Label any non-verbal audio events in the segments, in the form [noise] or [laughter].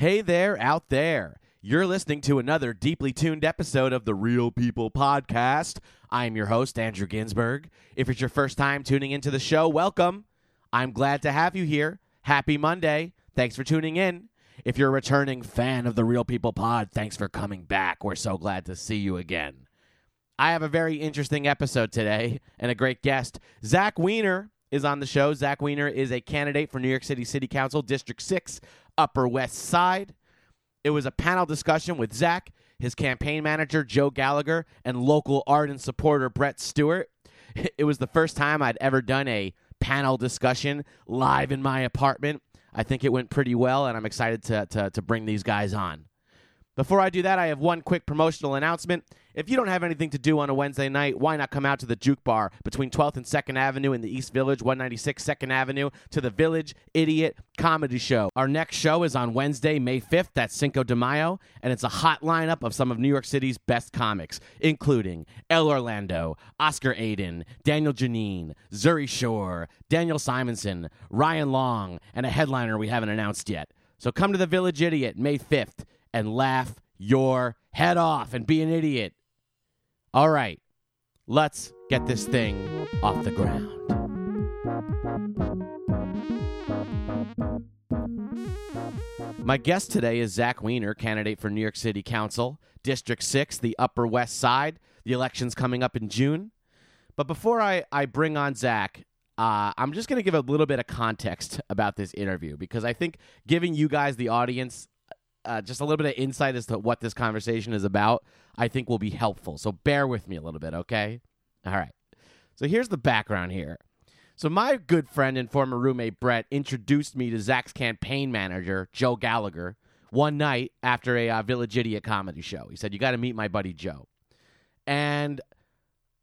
Hey there, out there. You're listening to another deeply tuned episode of the Real People Podcast. I'm your host, Andrew Ginsberg. If it's your first time tuning into the show, welcome. I'm glad to have you here. Happy Monday. Thanks for tuning in. If you're a returning fan of the Real People Pod, thanks for coming back. We're so glad to see you again. I have a very interesting episode today and a great guest. Zack Weiner is on the show. Zack Weiner is a candidate for New York City City Council, District 6, Upper West Side. It was a panel discussion with Zack, his campaign manager, Joe Gallagher, and local ardent supporter, Brett Stewart. [laughs] It was the first time I'd ever done a panel discussion live in my apartment. I think it went pretty well, and I'm excited to, to, to bring these guys on. Before I do that, I have one quick promotional announcement. If you don't have anything to do on a Wednesday night, why not come out to the Juke Bar between 12th and 2nd Avenue in the East Village, 196 2nd Avenue, to the Village Idiot Comedy Show. Our next show is on Wednesday, May 5th. That's Cinco de Mayo, and it's a hot lineup of some of New York City's best comics, including El Orlando, Oscar Aiden, Daniel Janine, Zuri Shore, Daniel Simonson, Ryan Long, and a headliner we haven't announced yet. So come to the Village Idiot May 5th and laugh your head off and be an idiot. All right, let's get this thing off the ground. My guest today is Zack Weiner, candidate for New York City Council, District 6, the Upper West Side. The election's coming up in June. But before I, I bring on Zack, uh, I'm just going to give a little bit of context about this interview because I think giving you guys, the audience, uh, just a little bit of insight as to what this conversation is about, I think will be helpful. So bear with me a little bit, okay? All right. So here's the background here. So my good friend and former roommate Brett introduced me to Zack's campaign manager, Joe Gallagher, one night after a uh, Village Idiot comedy show. He said, "You got to meet my buddy Joe." And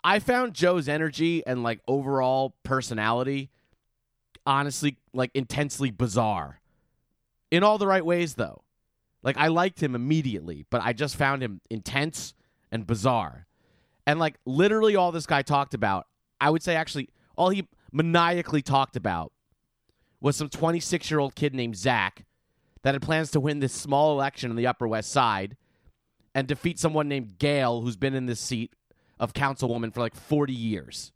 I found Joe's energy and like overall personality honestly like intensely bizarre. In all the right ways though. Like I liked him immediately, but I just found him intense and bizarre. And like literally all this guy talked about, I would say actually all he maniacally talked about was some 26 year old kid named Zack that had plans to win this small election in the Upper West Side and defeat someone named Gail who's been in this seat of councilwoman for like 40 years.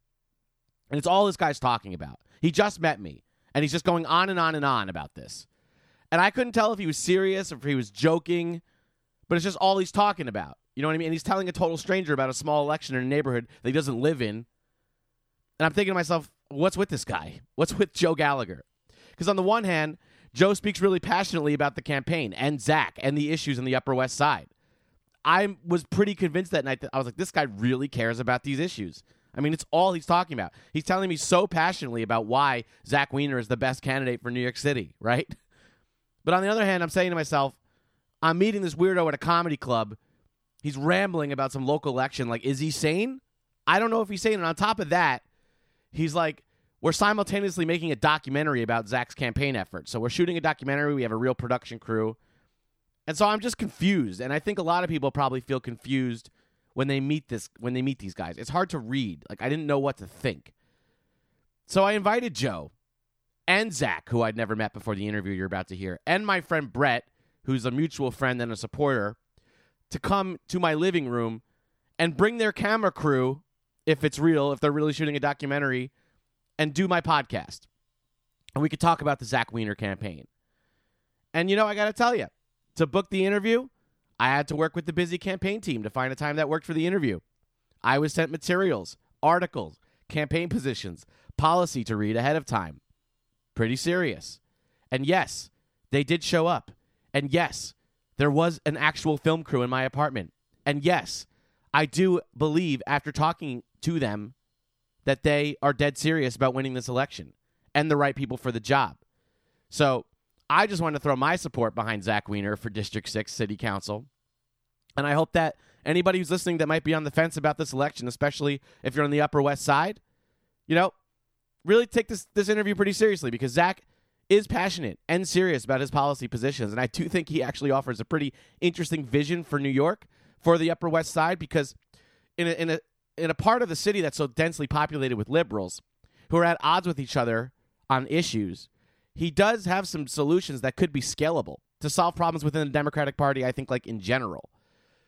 And it's all this guy's talking about. He just met me and he's just going on and on and on about this. And I couldn't tell if he was serious or if he was joking, but it's just all he's talking about. You know what I mean? And he's telling a total stranger about a small election in a neighborhood that he doesn't live in. And I'm thinking to myself, what's with this guy? [laughs] What's with Joe Gallagher? Because on the one hand, Joe speaks really passionately about the campaign and Zack and the issues in the Upper West Side. I was pretty convinced that night that I was like, this guy really cares about these issues. I mean, it's all he's talking about. He's telling me so passionately about why Zack Weiner is the best candidate for New York City, [laughs] right? But on the other hand, I'm saying to myself, I'm meeting this weirdo at a comedy club. He's rambling about some local election. Like, is he sane? I don't know if he's sane. And on top of that, he's like, we're simultaneously making a documentary about Zack's campaign effort. So we're shooting a documentary. We have a real production crew. And so I'm just confused. And I think a lot of people probably feel confused when they meet this when they meet these guys. It's hard to read. Like I didn't know what to think. So I invited Joe and Zack, who I'd never met before the interview you're about to hear, and my friend Brett, who's a mutual friend and a supporter, to come to my living room and bring their camera crew, if it's real, if they're really shooting a documentary, and do my podcast. And we could talk about the Zack Weiner campaign. And you know, I got to tell you, to book the interview, I had to work with the busy campaign team to find a time that worked for the interview. I was sent materials, articles, campaign positions, policy to read ahead of time. Pretty serious. And yes, they did show up. And yes, there was an actual film crew in my apartment. And yes, I do believe after talking to them that they are dead serious about winning this election and the right people for the job. So I just want to throw my support behind Zack Weiner for District 6 City Council. And I hope that anybody who's listening that might be on the fence about this election, especially if you're on the Upper West Side, you know, really take this, this interview pretty seriously because Zack is passionate and serious about his policy positions. And I do think he actually offers a pretty interesting vision for New York for the Upper West Side because in a, in a, in a part of the city that's so densely populated with liberals who are at odds with each other on issues, he does have some solutions that could be scalable. to solve problems within the Democratic Party. I think like in general.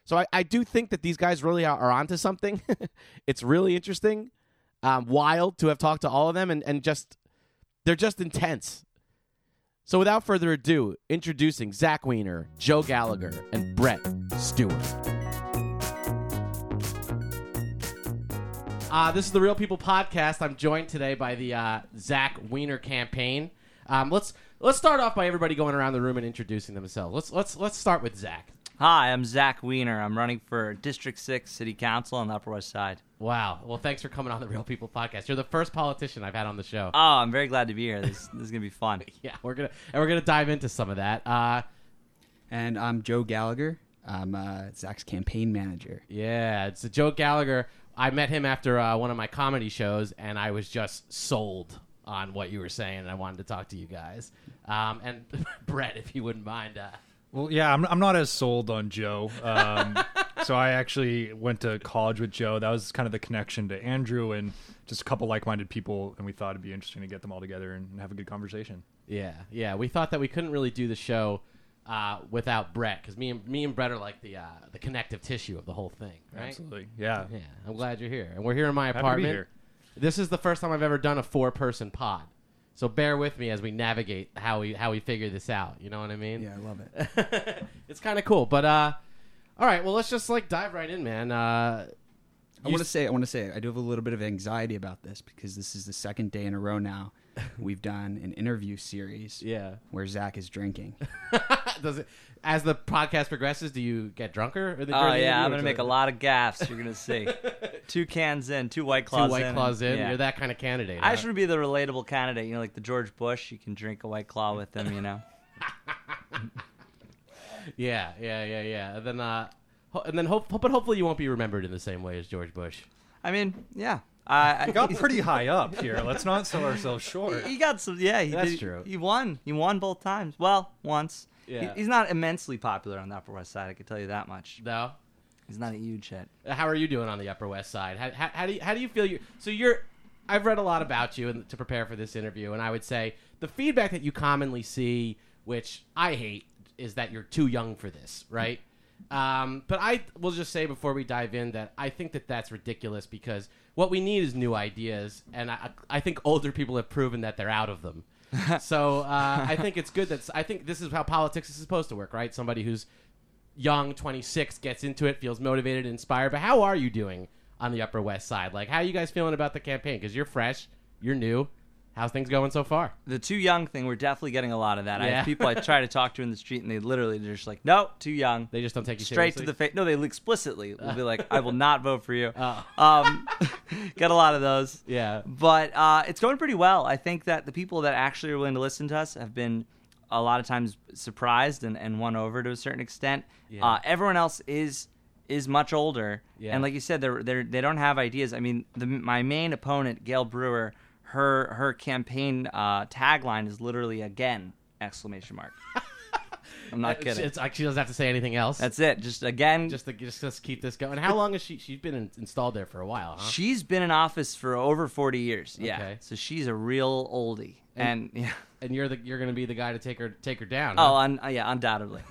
So I, I do think that these guys really are, are onto something. [laughs] it's really interesting, um, wild to have talked to all of them, and, and just they're just intense. So without further ado, introducing Zack Weiner, Joe Gallagher, and Brett Stewart. Uh, this is the Real People podcast. I'm joined today by the uh, Zack Weiner campaign. Um, let's let's start off by everybody going around the room and introducing themselves. Let's let's let's start with Zack. Hi, I'm Zack Weiner. I'm running for District 6 City Council on the Upper West Side. Wow. Well, thanks for coming on the Real People podcast. You're the first politician I've had on the show. Oh, I'm very glad to be here. This, this is going to be fun. [laughs] yeah, we're gonna and we're gonna dive into some of that. Uh, And I'm Joe Gallagher. I'm uh, Zack's campaign manager. yeah, it's Joe Gallagher. I met him after uh, one of my comedy shows, and I was just sold on what you were saying, and I wanted to talk to you guys. Um, and [laughs] Brett, if you wouldn't mind. Uh, Well, yeah, I'm, I'm not as sold on Joe. Um, [laughs] so I actually went to college with Joe. That was kind of the connection to Andrew and just a couple like-minded people, and we thought it'd be interesting to get them all together and have a good conversation. Yeah, yeah. We thought that we couldn't really do the show uh, without Brett because me and me and Brett are like the uh, the connective tissue of the whole thing, right? Absolutely, yeah. Yeah, I'm glad you're here, and we're here in my Happy to be apartment. here. This is the first time I've ever done a four person pod, so bear with me as we navigate how we how we figure this out. You know what I mean? Yeah, I love it. [laughs] it's kind of cool, but uh, all right. Well, let's just like dive right in, man. Uh, I want to say, I want to say, I do have a little bit of anxiety about this because this is the second day in a row now [laughs] we've done an interview series yeah. where Zack is drinking. [laughs] Does it as the podcast progresses? Do you get drunker? Or the, Oh, during yeah, interview, I'm going to make a lot of gaffes. You're going to see. [laughs] Two cans in, two White claws. Two Claws white in. claws in. Yeah. You're that kind of candidate. I huh? should be the relatable candidate. You know, like the George Bush. You can drink a White Claw with him, you know? Yeah, yeah, yeah, yeah. And then, uh, ho- and then hope, but hopefully you won't be remembered in the same way as George Bush. I mean, yeah. I, I We got pretty high up here. Let's not sell ourselves [laughs] short. He got some. Yeah, he That's did- true. He won. He won both times. Well, once. He- Yeah. he's not immensely popular on the Upper West Side. I can tell you that much. No. He's not a huge hit. How are you doing on the Upper West Side? How, how, how do you how do you feel? You so you're. I've read a lot about you and to prepare for this interview, and I would say the feedback that you commonly see, which I hate, is that you're too young for this, right? Um, but I will just say before we dive in that I think that that's ridiculous because what we need is new ideas, and I, I think older people have proven that they're out of them. [laughs] so uh, I think it's good that I think this is how politics is supposed to work, right? Somebody who's young, 26, gets into it, feels motivated, inspired. But how are you doing on the Upper West Side? Like, how are you guys feeling about the campaign? Because you're fresh, you're new. How's things going so far? The too young thing, we're definitely getting a lot of that. I have people I try to talk to in the street, and they literally they're just like, "No, too young." They just don't take you Straight to the face. No, they explicitly [laughs] will be like, "I will not vote for you." Oh. Um, [laughs] get a lot of those. Yeah. But uh, it's going pretty well. I think that the people that actually are willing to listen to us have been a lot of times surprised and, and won over to a certain extent. Yeah. Uh, everyone else is is much older, Yeah. and like you said, they're, they're they don't have ideas. I mean, the, my main opponent, Gail Brewer, her her campaign uh, tagline is literally "again!" exclamation mark. [laughs] I'm not kidding. it's like she doesn't have to say anything else. That's it. Just again. just to just, just keep this going. How long has she? She's been in, installed there for a while, huh? She's been in office for over 40 years. Yeah. Okay. So she's a real oldie. And, yeah. and you're the you're going to be the guy to take her take her down. Oh, huh? un- uh, yeah, undoubtedly.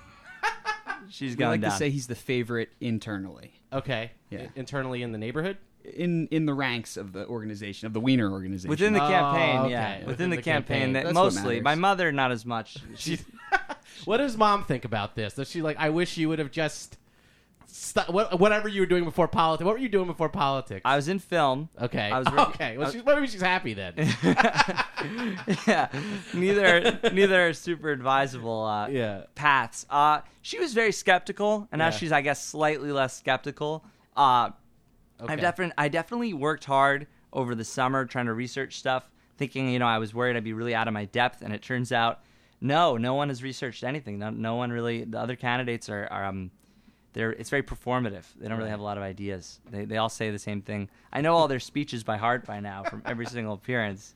[laughs] she's We going like down. to say he's the favorite internally okay. Yeah. I- internally in the neighborhood. In in the ranks of the organization of the Weiner organization. Within the Oh, campaign, okay. yeah. Within Within, the the, campaign. campaign, that That's mostly. My mother, not as much. [laughs] She's, what does mom think about this? Does she like? I wish you would have just stu- what, whatever you were doing before politics. What were you doing before politics? I was in film. okay. I was working- okay. Well, I- she's, maybe she's happy then. [laughs] yeah. Neither neither are super advisable uh, yeah. paths. Uh, she was very skeptical, and now Yeah. she's, I guess, slightly less skeptical. Uh, Okay. I've definitely I definitely worked hard over the summer trying to research stuff, thinking you know I was worried I'd be really out of my depth, and it turns out no, no one has researched anything. No, no one really. The other candidates are, are um, they're it's very performative. They don't really have a lot of ideas. They they all say the same thing. I know all their speeches by heart by now from every single appearance.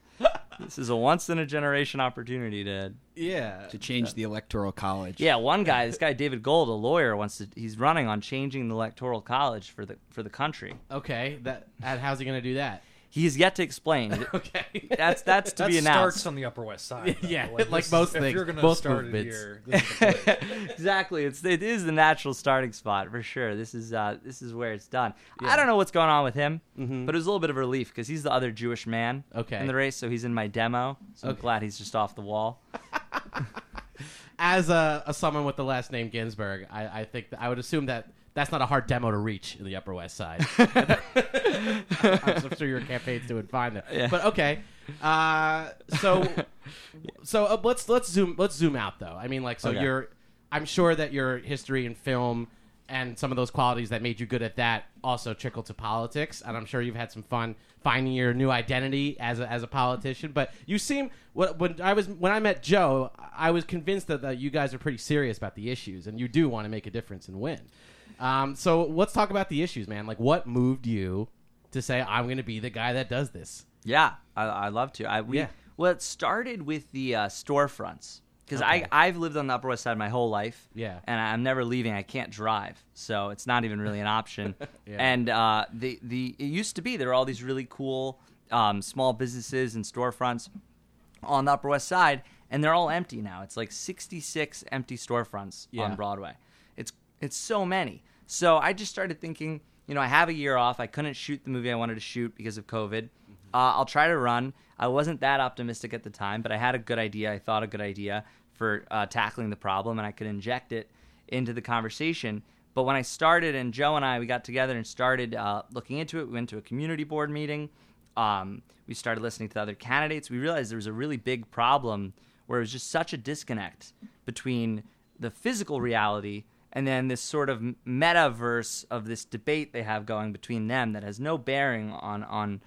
This is a once in a generation opportunity to Yeah. to change the electoral college. yeah, one guy, this guy David Gold, a lawyer, wants to. He's running on changing the electoral college for the for the country. Okay. That. And how's he going to do that? He has yet to explain. [laughs] Okay. That's that's to that be announced. starts on the Upper West Side. though. Yeah, like is- most if things, You're gonna most start movements. here. This is the place. [laughs] exactly. It's it is the natural starting spot for sure. This is uh this is where it's done. I don't know what's going on with him, Mhm. but it was a little bit of a relief because he's the other Jewish man Okay. in the race, so he's in my demo. So I'm glad he's just off the wall. [laughs] As a, a someone with the last name Ginsburg, I, I think that I would assume that that's not a hard demo to reach in the Upper West Side. [laughs] I'm sure your campaign's doing fine there. Yeah. But okay, uh, so [laughs] so uh, let's let's zoom let's zoom out though. I mean, like, so Okay. you're I'm sure that your history in film and some of those qualities that made you good at that also trickle to politics, and I'm sure you've had some fun finding your new identity as a, as a politician. But you seem when when I was when I met Joe, I was convinced that, that you guys are pretty serious about the issues, and you do want to make a difference and win. Um, so let's talk about the issues, man. Like, what moved you to say I'm going to be the guy that does this? Yeah, I, I love to. I we Yeah. well, it started with the uh, storefronts because Okay. I I've lived on the Upper West Side my whole life. Yeah. and I'm never leaving. I can't drive, so it's not even really an option. [laughs] Yeah. And uh, the the it used to be there were all these really cool um, small businesses and storefronts on the Upper West Side, and they're all empty now. It's like 66 empty storefronts Yeah. on Broadway. It's so many. So I just started thinking, you know, I have a year off. I couldn't shoot the movie I wanted to shoot because of COVID. Uh, I'll try to run. I wasn't that optimistic at the time, but I had a good idea. I thought a good idea for uh, tackling the problem, and I could inject it into the conversation. But when I started, and Joe and I, we got together and started uh, looking into it. We went to a community board meeting. Um, we started listening to the other candidates. We realized there was a really big problem where it was just such a disconnect between the physical reality and then this sort of metaverse of this debate they have going between them that has no bearing on on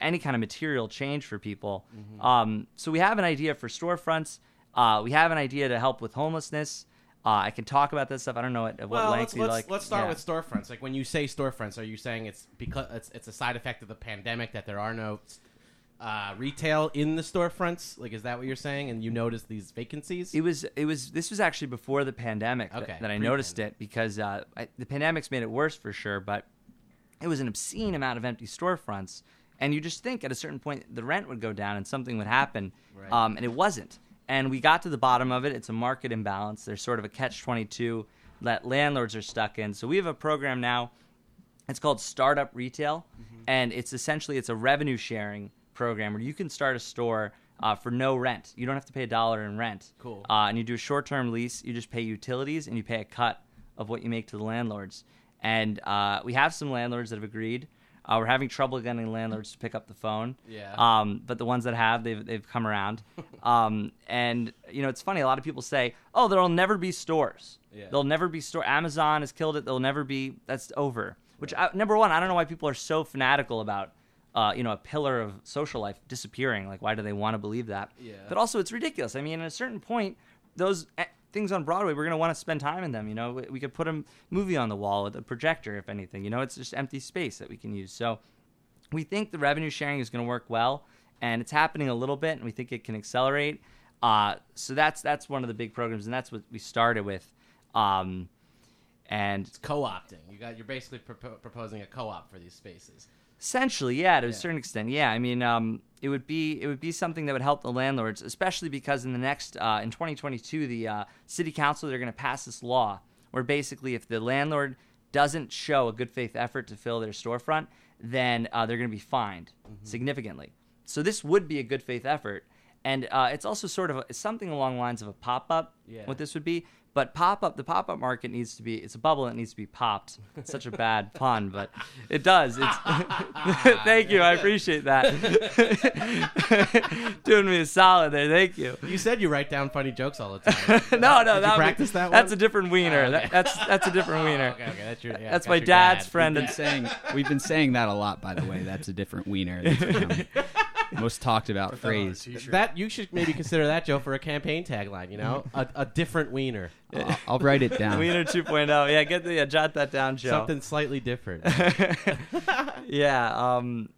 any kind of material change for people. Um, so we have an idea for storefronts. Uh, we have an idea to help with homelessness. Uh, I can talk about this stuff. I don't know at, at what well, length let's you let's, like. let's start yeah. with storefronts. Like when you say storefronts, are you saying it's because it's, it's a side effect of the pandemic that there are no uh, retail in the storefronts? Like, is that what you're saying? And you notice these vacancies? It was it was this was actually before the pandemic that- Okay, that, I noticed it because uh, I, the pandemic's made it worse for sure, but it was an obscene amount of empty storefronts, and you just think at a certain point the rent would go down and something would happen, Right. um, and it wasn't. And we got to the bottom of it. It's a market imbalance. There's sort of a catch twenty two that landlords are stuck in. So we have a program now. It's called Startup Retail, Mm-hmm. and it's essentially it's a revenue sharing program where you can start a store uh, for no rent. You don't have to pay a dollar in rent. Cool. Uh, and you do a short term lease. You just pay utilities and you pay a cut of what you make to the landlords. And uh, we have some landlords that have agreed. Uh, we're having trouble getting landlords to pick up the phone. Yeah. Um, but the ones that have, they've they've come around. [laughs] um, and you know, it's funny. A lot of people say, "Oh, there'll never be stores. Yeah. There'll never be store. Amazon has killed it. There'll never be. That's over." Which I, number one, I don't know why people are so fanatical about. Uh, you know, a pillar of social life disappearing. Like, why do they want to believe that? Yeah. But also, it's ridiculous. I mean, at a certain point, those eh, things on Broadway, we're going to want to spend time in them. You know, we, we could put a movie on the wall with a projector, if anything. You know, it's just empty space that we can use. So we think the revenue sharing is going to work well, and it's happening a little bit, and we think it can accelerate. Uh, so that's that's one of the big programs, and that's what we started with. Um, and It's co-opting. You got you're basically propo- proposing a co-op for these spaces. Essentially, yeah, to a certain extent, yeah. I mean, um, it would be it would be something that would help the landlords, especially because in the next uh, in 2022, the uh, city council they're going to pass this law where basically if the landlord doesn't show a good faith effort to fill their storefront, then uh, they're going to be fined significantly. So this would be a good faith effort, and uh, it's also sort of a, something along the lines of a pop up. Yeah. What this would be, but pop up the pop up market needs to be it's a bubble that needs to be popped. It's such a bad [laughs] pun, but it does. It's [laughs] thank you, I appreciate that. [laughs] Doing me a solid there, thank you. You said you write down funny jokes all the time. no, no, Did you that practice that That's a different wiener. Oh, okay. That- that's that's a different oh, wiener. okay, okay, that's your. Yeah, That's my your dad's dad. friend. We've And been saying we've been saying that a lot, by the way. That's a different wiener. That's [laughs] become most talked about Put that on a phrase. That you should maybe consider that Joe for a campaign tagline. You know, a, a different wiener, I'll, I'll write it down. wiener 2.0. Yeah, get the yeah, jot that down, Joe. something slightly different. [laughs] yeah. Um.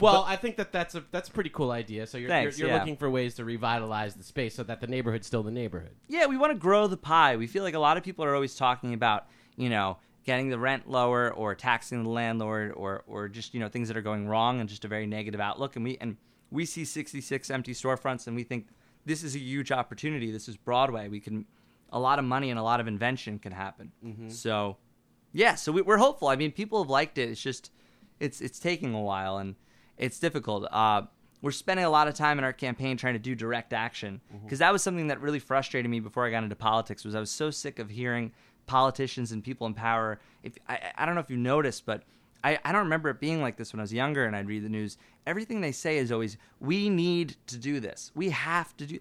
Well, I think that that's a that's a pretty cool idea. So you're Thanks, you're, you're yeah. looking for ways to revitalize the space so that the neighborhood's still the neighborhood. yeah, we want to grow the pie. We feel like a lot of people are always talking about, you know, getting the rent lower or taxing the landlord or or just you know things that are going wrong and just a very negative outlook. And we and we see 66 empty storefronts and we think this is a huge opportunity. This is Broadway. We can a lot of money and a lot of invention can happen. So yeah, so we, we're hopeful. I mean, people have liked it. It's just it's it's taking a while and it's difficult. Uh, we're spending a lot of time in our campaign trying to do direct action because that was something that really frustrated me before I got into politics. Was I was so sick of hearing politicians and people in power. If I, I don't know if you noticed, but I, I don't remember it being like this when I was younger and I'd read the news. Everything they say is always, "We need to do this. We have to do."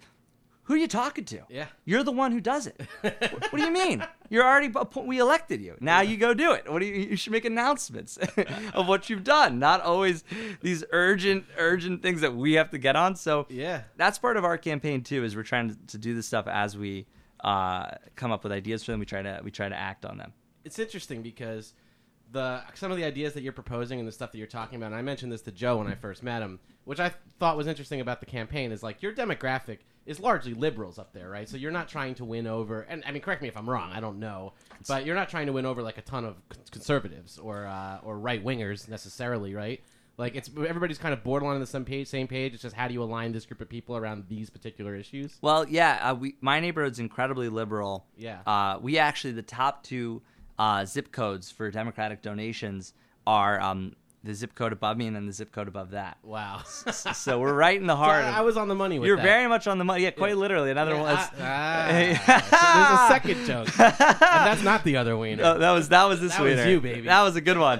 Who are you talking to? Yeah. You're the one who does it. [laughs] what, do you mean? You're already we elected you. Now you go do it. What do you you should make announcements [laughs] of what you've done, not always these urgent urgent things that we have to get on. So Yeah. that's part of our campaign too is we're trying to, to do this stuff as we uh, come up with ideas for them. We try to we try to act on them. it's interesting because the some of the ideas that you're proposing and the stuff that you're talking about, and I mentioned this to Joe when I first met him, which I thought was interesting about the campaign, is like your demographic is largely liberals up there, right? So you're not trying to win over, and I mean, correct me if I'm wrong, I don't know, but you're not trying to win over like a ton of conservatives or uh, or right wingers necessarily, right? Like it's everybody's kind of borderline on the same page. Same page. It's just how do you align this group of people around these particular issues? Well, yeah, uh, we my neighborhood's incredibly liberal. Yeah. Uh, we actually the top two uh, zip codes for Democratic donations are um, the zip code above me and then the zip code above that. Wow. so we're right in the [laughs] heart. of, I was on the money with you're that. very much on the money. Yeah, quite literally. Another one. Was, Ah, so there's a second joke, [laughs] and that's not the other wiener. Oh, that was that was this That was you, baby. That was a good one.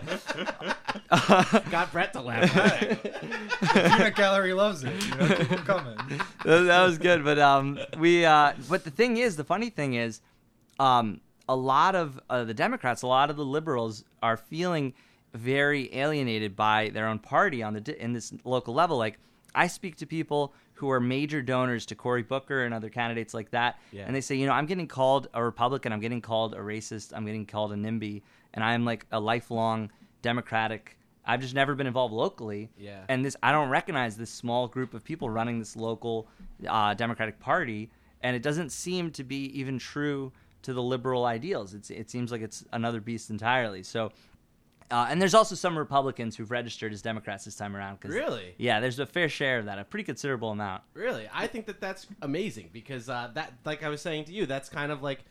[laughs] Got Brett to laugh. at it. Peanut gallery loves it. You know, keep 'em coming. that, that was good. But um, we uh, but the thing is, the funny thing is, um, a lot of uh, the Democrats, a lot of the liberals are feeling very alienated by their own party on the in this local level. Like I speak to people who are major donors to Cory Booker and other candidates like that, Yeah. and they say, you know, I'm getting called a Republican, I'm getting called a racist, I'm getting called a NIMBY, and I'm like a lifelong Democratic. I've just never been involved locally, Yeah. and this I don't recognize this small group of people running this local uh, Democratic Party, and it doesn't seem to be even true to the liberal ideals. It's, it seems like it's another beast entirely. So, uh, and there's also some Republicans who've registered as Democrats this time around. 'cause- Really? Yeah, there's a fair share of that, a pretty considerable amount. Really, I think that that's amazing because uh, that, like I was saying to you, that's kind of like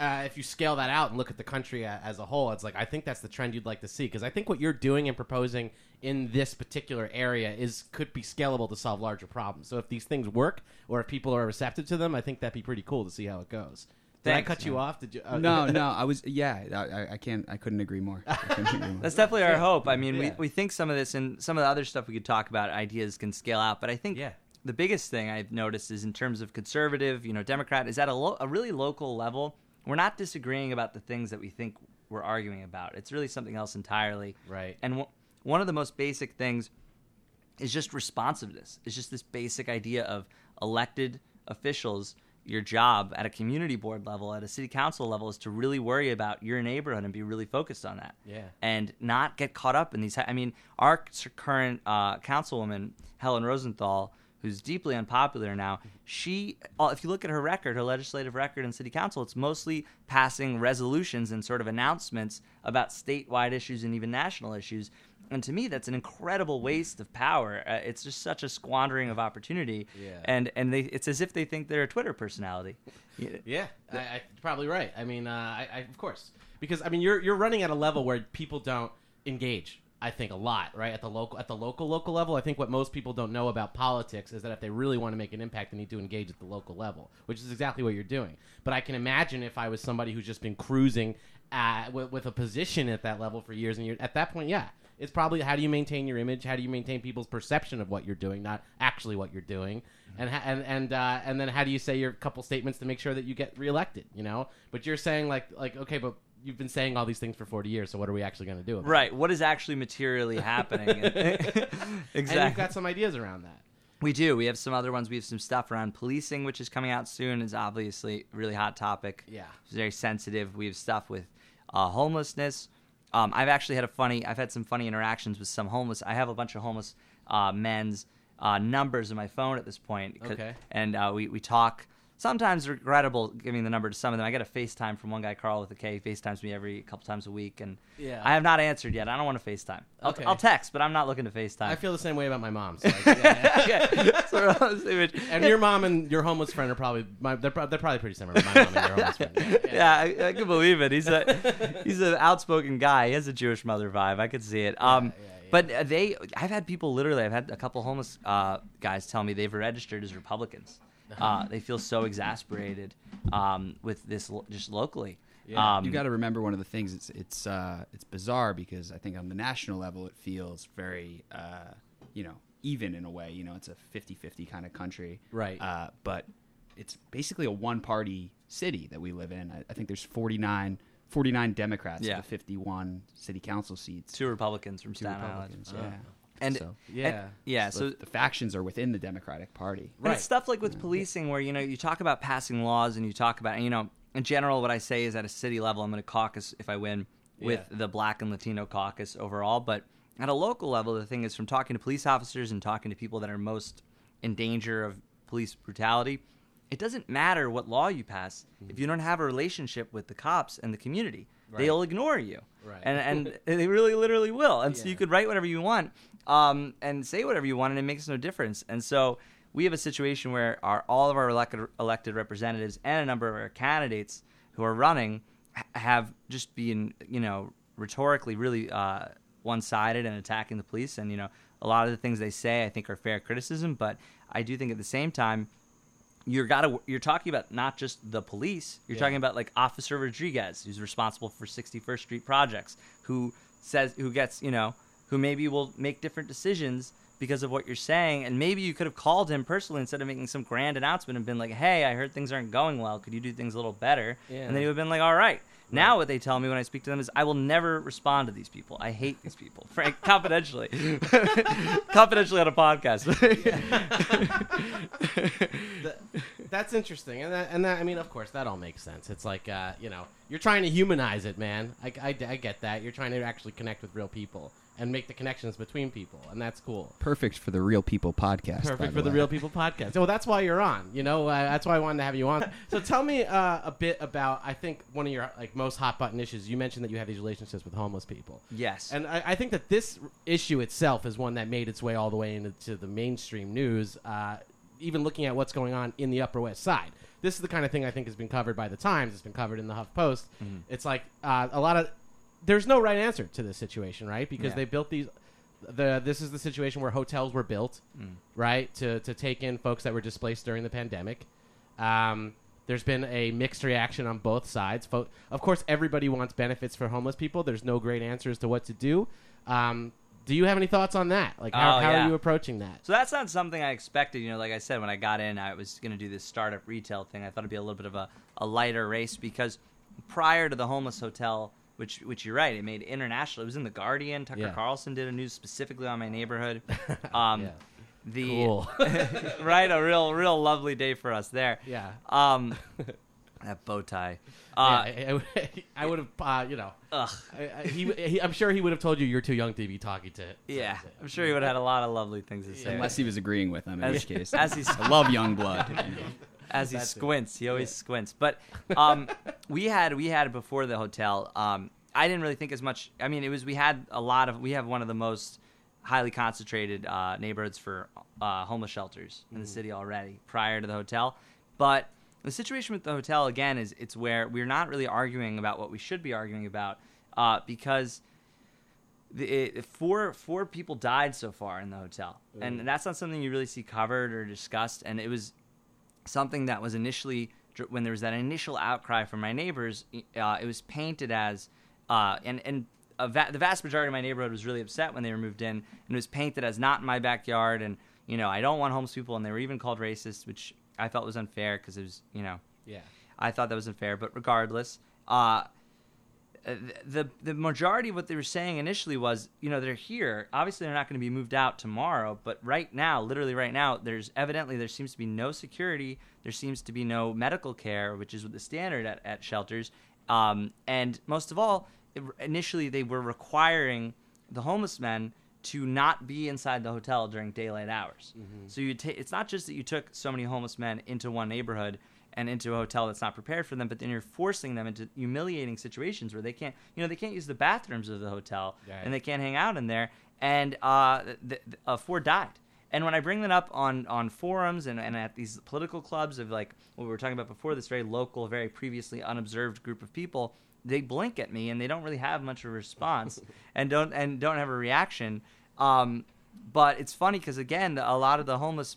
uh, if you scale that out and look at the country as a whole, it's like I think that's the trend you'd like to see because I think what you're doing and proposing in this particular area is could be scalable to solve larger problems. So if these things work or if people are receptive to them, I think that'd be pretty cool to see how it goes. Did I Thanks, cut you off? Did you? Uh, No, [laughs] no, I was yeah. I, I- I can't. I couldn't agree more. Couldn't agree more. That's definitely our hope. I mean, Yeah. we, we think some of this and some of the other stuff we could talk about, ideas can scale out. But I think Yeah. the biggest thing I've noticed is in terms of conservative, you know, Democrat, is at a, lo- a really local level. We're not disagreeing about the things that we think we're arguing about. It's really something else entirely. Right. And w- one of the most basic things is just responsiveness. It's just this basic idea of elected officials. Your job at a community board level, at a city council level, is to really worry about your neighborhood and be really focused on that. Yeah. And not get caught up in these. I mean, our current uh, councilwoman, Helen Rosenthal, who's deeply unpopular now, she, uh, if you look at her record, her legislative record in city council, it's mostly passing resolutions and sort of announcements about statewide issues and even national issues. And to me, that's an incredible waste of power. Uh, it's just such a squandering of opportunity. Yeah. And and they, it's as if they think they're a Twitter personality. Yeah, I, I, probably right. I mean, uh, I, I, of course, because I mean, you're you're running at a level where people don't engage. I think a lot, right? At the local, at the local, local level. I think what most people don't know about politics is that if they really want to make an impact, they need to engage at the local level, which is exactly what you're doing. But I can imagine if I was somebody who's just been cruising at, with, with a position at that level for years and years, at that point, yeah, it's probably how do you maintain your image? How do you maintain people's perception of what you're doing, not actually what you're doing? And ha- and and uh, and then how do you say your couple statements to make sure that you get reelected? You know, but you're saying like like okay, but you've been saying all these things for 40 years, so what are we actually going to do? About Right. What is actually materially [laughs] happening? [laughs] [laughs] Exactly. And you've got some ideas around that. We do. We have some other ones. We have some stuff around policing, which is coming out soon. is obviously a really hot topic. Yeah. It's very sensitive. We have stuff with uh, homelessness. Um, I've actually had a funny. I've had some funny interactions with some homeless. I have a bunch of homeless uh, men's uh, numbers in my phone at this point. Okay. And uh, we we talk sometimes regrettable giving the number to some of them. I get a FaceTime from one guy, Carl with a K. FaceTimes me every couple times a week, and Yeah. I have not answered yet. I don't want to FaceTime. I'll, Okay. I'll text, but I'm not looking to FaceTime. I feel the same way about my mom. So [laughs] I- yeah, yeah. Sort of on the same page. And your mom and your homeless friend are probably my, they're, they're probably pretty similar. My mom and your homeless friend. Yeah, [laughs] yeah. yeah, I, I can believe it. He's a he's an outspoken guy. He has a Jewish mother vibe. I could see it. Um, but uh, they, I've had people literally. I've had a couple homeless uh, guys tell me they've registered as Republicans. Uh, they feel so exasperated um, with this lo- just locally. Yeah, um, you got to remember one of the things. It's it's uh, it's bizarre because I think on the national level it feels very uh, you know even in a way. You know, it's a 50-50 kind of country, Right. Uh, but it's basically a one party city that we live in. I, I think there's 49, 49 Democrats Yeah. of the fifty one city council seats. two Republicans from Two Staten Republicans, Island. yeah. And So- Yeah. and- yeah. so So the factions are within the Democratic Party. And it's stuff like with policing where, you know, you talk about passing laws and you talk about, and, you know, in general, what I say is at a city level, I'm going to caucus if I win with Yeah. the black and Latino caucus overall. But at a local level, the thing is from talking to police officers and talking to people that are most in danger of police brutality, it doesn't matter what law you pass if you don't have a relationship with the cops and the community. They'll ignore you. Right. And, and [laughs] they really literally will. And so you could write whatever you want um, and say whatever you want, and it makes no difference. And so we have a situation where our, all of our elected, elected representatives and a number of our candidates who are running have just been, you know, rhetorically really uh, one-sided and attacking the police. And you know, a lot of the things they say I think are fair criticism, but I do think at the same time you're gotta you're talking about not just the police you're Yeah. talking about like officer rodriguez who's responsible for 61st street projects who says who gets you know who maybe will make different decisions because of what you're saying and maybe you could have called him personally instead of making some grand announcement and been like hey i heard things aren't going well could you do things a little better Yeah. and then he would have been like all right now what they tell me when I speak to them is I will never respond to these people. I hate these people. [laughs] Frank, confidentially, [laughs] confidentially on a podcast. [laughs] Th- that's interesting, and that, and that, I mean, of course, that all makes sense. It's like, uh, you know, you're trying to humanize it, man. I, I, I get that. You're trying to actually connect with real people and make the connections between people, and that's cool. Perfect for the Real People podcast. by Perfect for the way. Real People podcast. Well, that's why you're on. You know, uh, that's why I wanted to have you on. [laughs] So tell me uh, a bit about. I think one of your like most hot button issues. You mentioned that you have these relationships with homeless people. yes. And I, I think that this issue itself is one that made its way all the way into the mainstream news. Uh, even looking at what's going on in the Upper West Side, this is the kind of thing I think has been covered by the Times. It's been covered in the Huff Post. It's like uh, a lot of there's no right answer to this situation, right? Because Yeah. they built these. The this is the situation where hotels were built, right, to to take in folks that were displaced during the pandemic. Um, there's been a mixed reaction on both sides. Fo- of course, everybody wants benefits for homeless people. There's no great answer as to what to do. Um, do you have any thoughts on that? Like, how, Oh, how yeah. are you approaching that? So that's not something I expected. You know, like I said, when I got in, I was going to do this startup retail thing. I thought it'd be a little bit of a, a lighter race because prior to the homeless hotel, which which you're right, it made international. It was in the Guardian. Tucker Yeah. Carlson did a news specifically on my neighborhood. [laughs] Um, Yeah. The Cool. [laughs] [laughs] right, a real real lovely day for us there. Yeah. Um, that bow tie. Uh, yeah, I, I would have, uh, you know, ugh. I, I, he, he, I'm sure he would have told you you're too young to be talking to. to- Yeah, to- I'm sure he would have had a lot of lovely things to say. Unless he was agreeing with them, in As- which case, as he's- I love young blood. as he That's it. squints. He always squints. But um, we had we had before the hotel. Um, I didn't really think as much. I mean, it was we had a lot of. We have one of the most highly concentrated uh, neighborhoods for uh, homeless shelters in the city already prior to the hotel. But the situation with the hotel again is it's where we're not really arguing about what we should be arguing about uh, because the, it, four four people died so far in the hotel, and that's not something you really see covered or discussed. And it was something that was initially when there was that initial outcry from my neighbors. Uh, it was painted as uh, and and a va- the vast majority of my neighborhood was really upset when they were moved in, and it was painted as not in my backyard, and you know I don't want homeless people, and they were even called racist, which I felt was unfair because it was you know Yeah. I thought that was unfair, but regardless, uh, the the majority of what they were saying initially was, you know, they're here. Obviously, they're not going to be moved out tomorrow, but right now, literally right now, there's evidently there seems to be no security. There seems to be no medical care, which is the standard at, at shelters. Um, and most of all, it, initially they were requiring the homeless men to not be inside the hotel during daylight hours. So you ta- it's not just that you took so many homeless men into one neighborhood and into a hotel that's not prepared for them, but then you're forcing them into humiliating situations where they can't, you know, they can't use the bathrooms of the hotel Right. and they can't hang out in there. And uh, th- th- uh, four died. And when I bring that up on, on forums and, and at these political clubs of like what we were talking about before, this very local, very previously unobserved group of people, they blink at me and they don't really have much of a response [laughs] and don't and don't have a reaction. Um, but it's funny because again, a lot of the homeless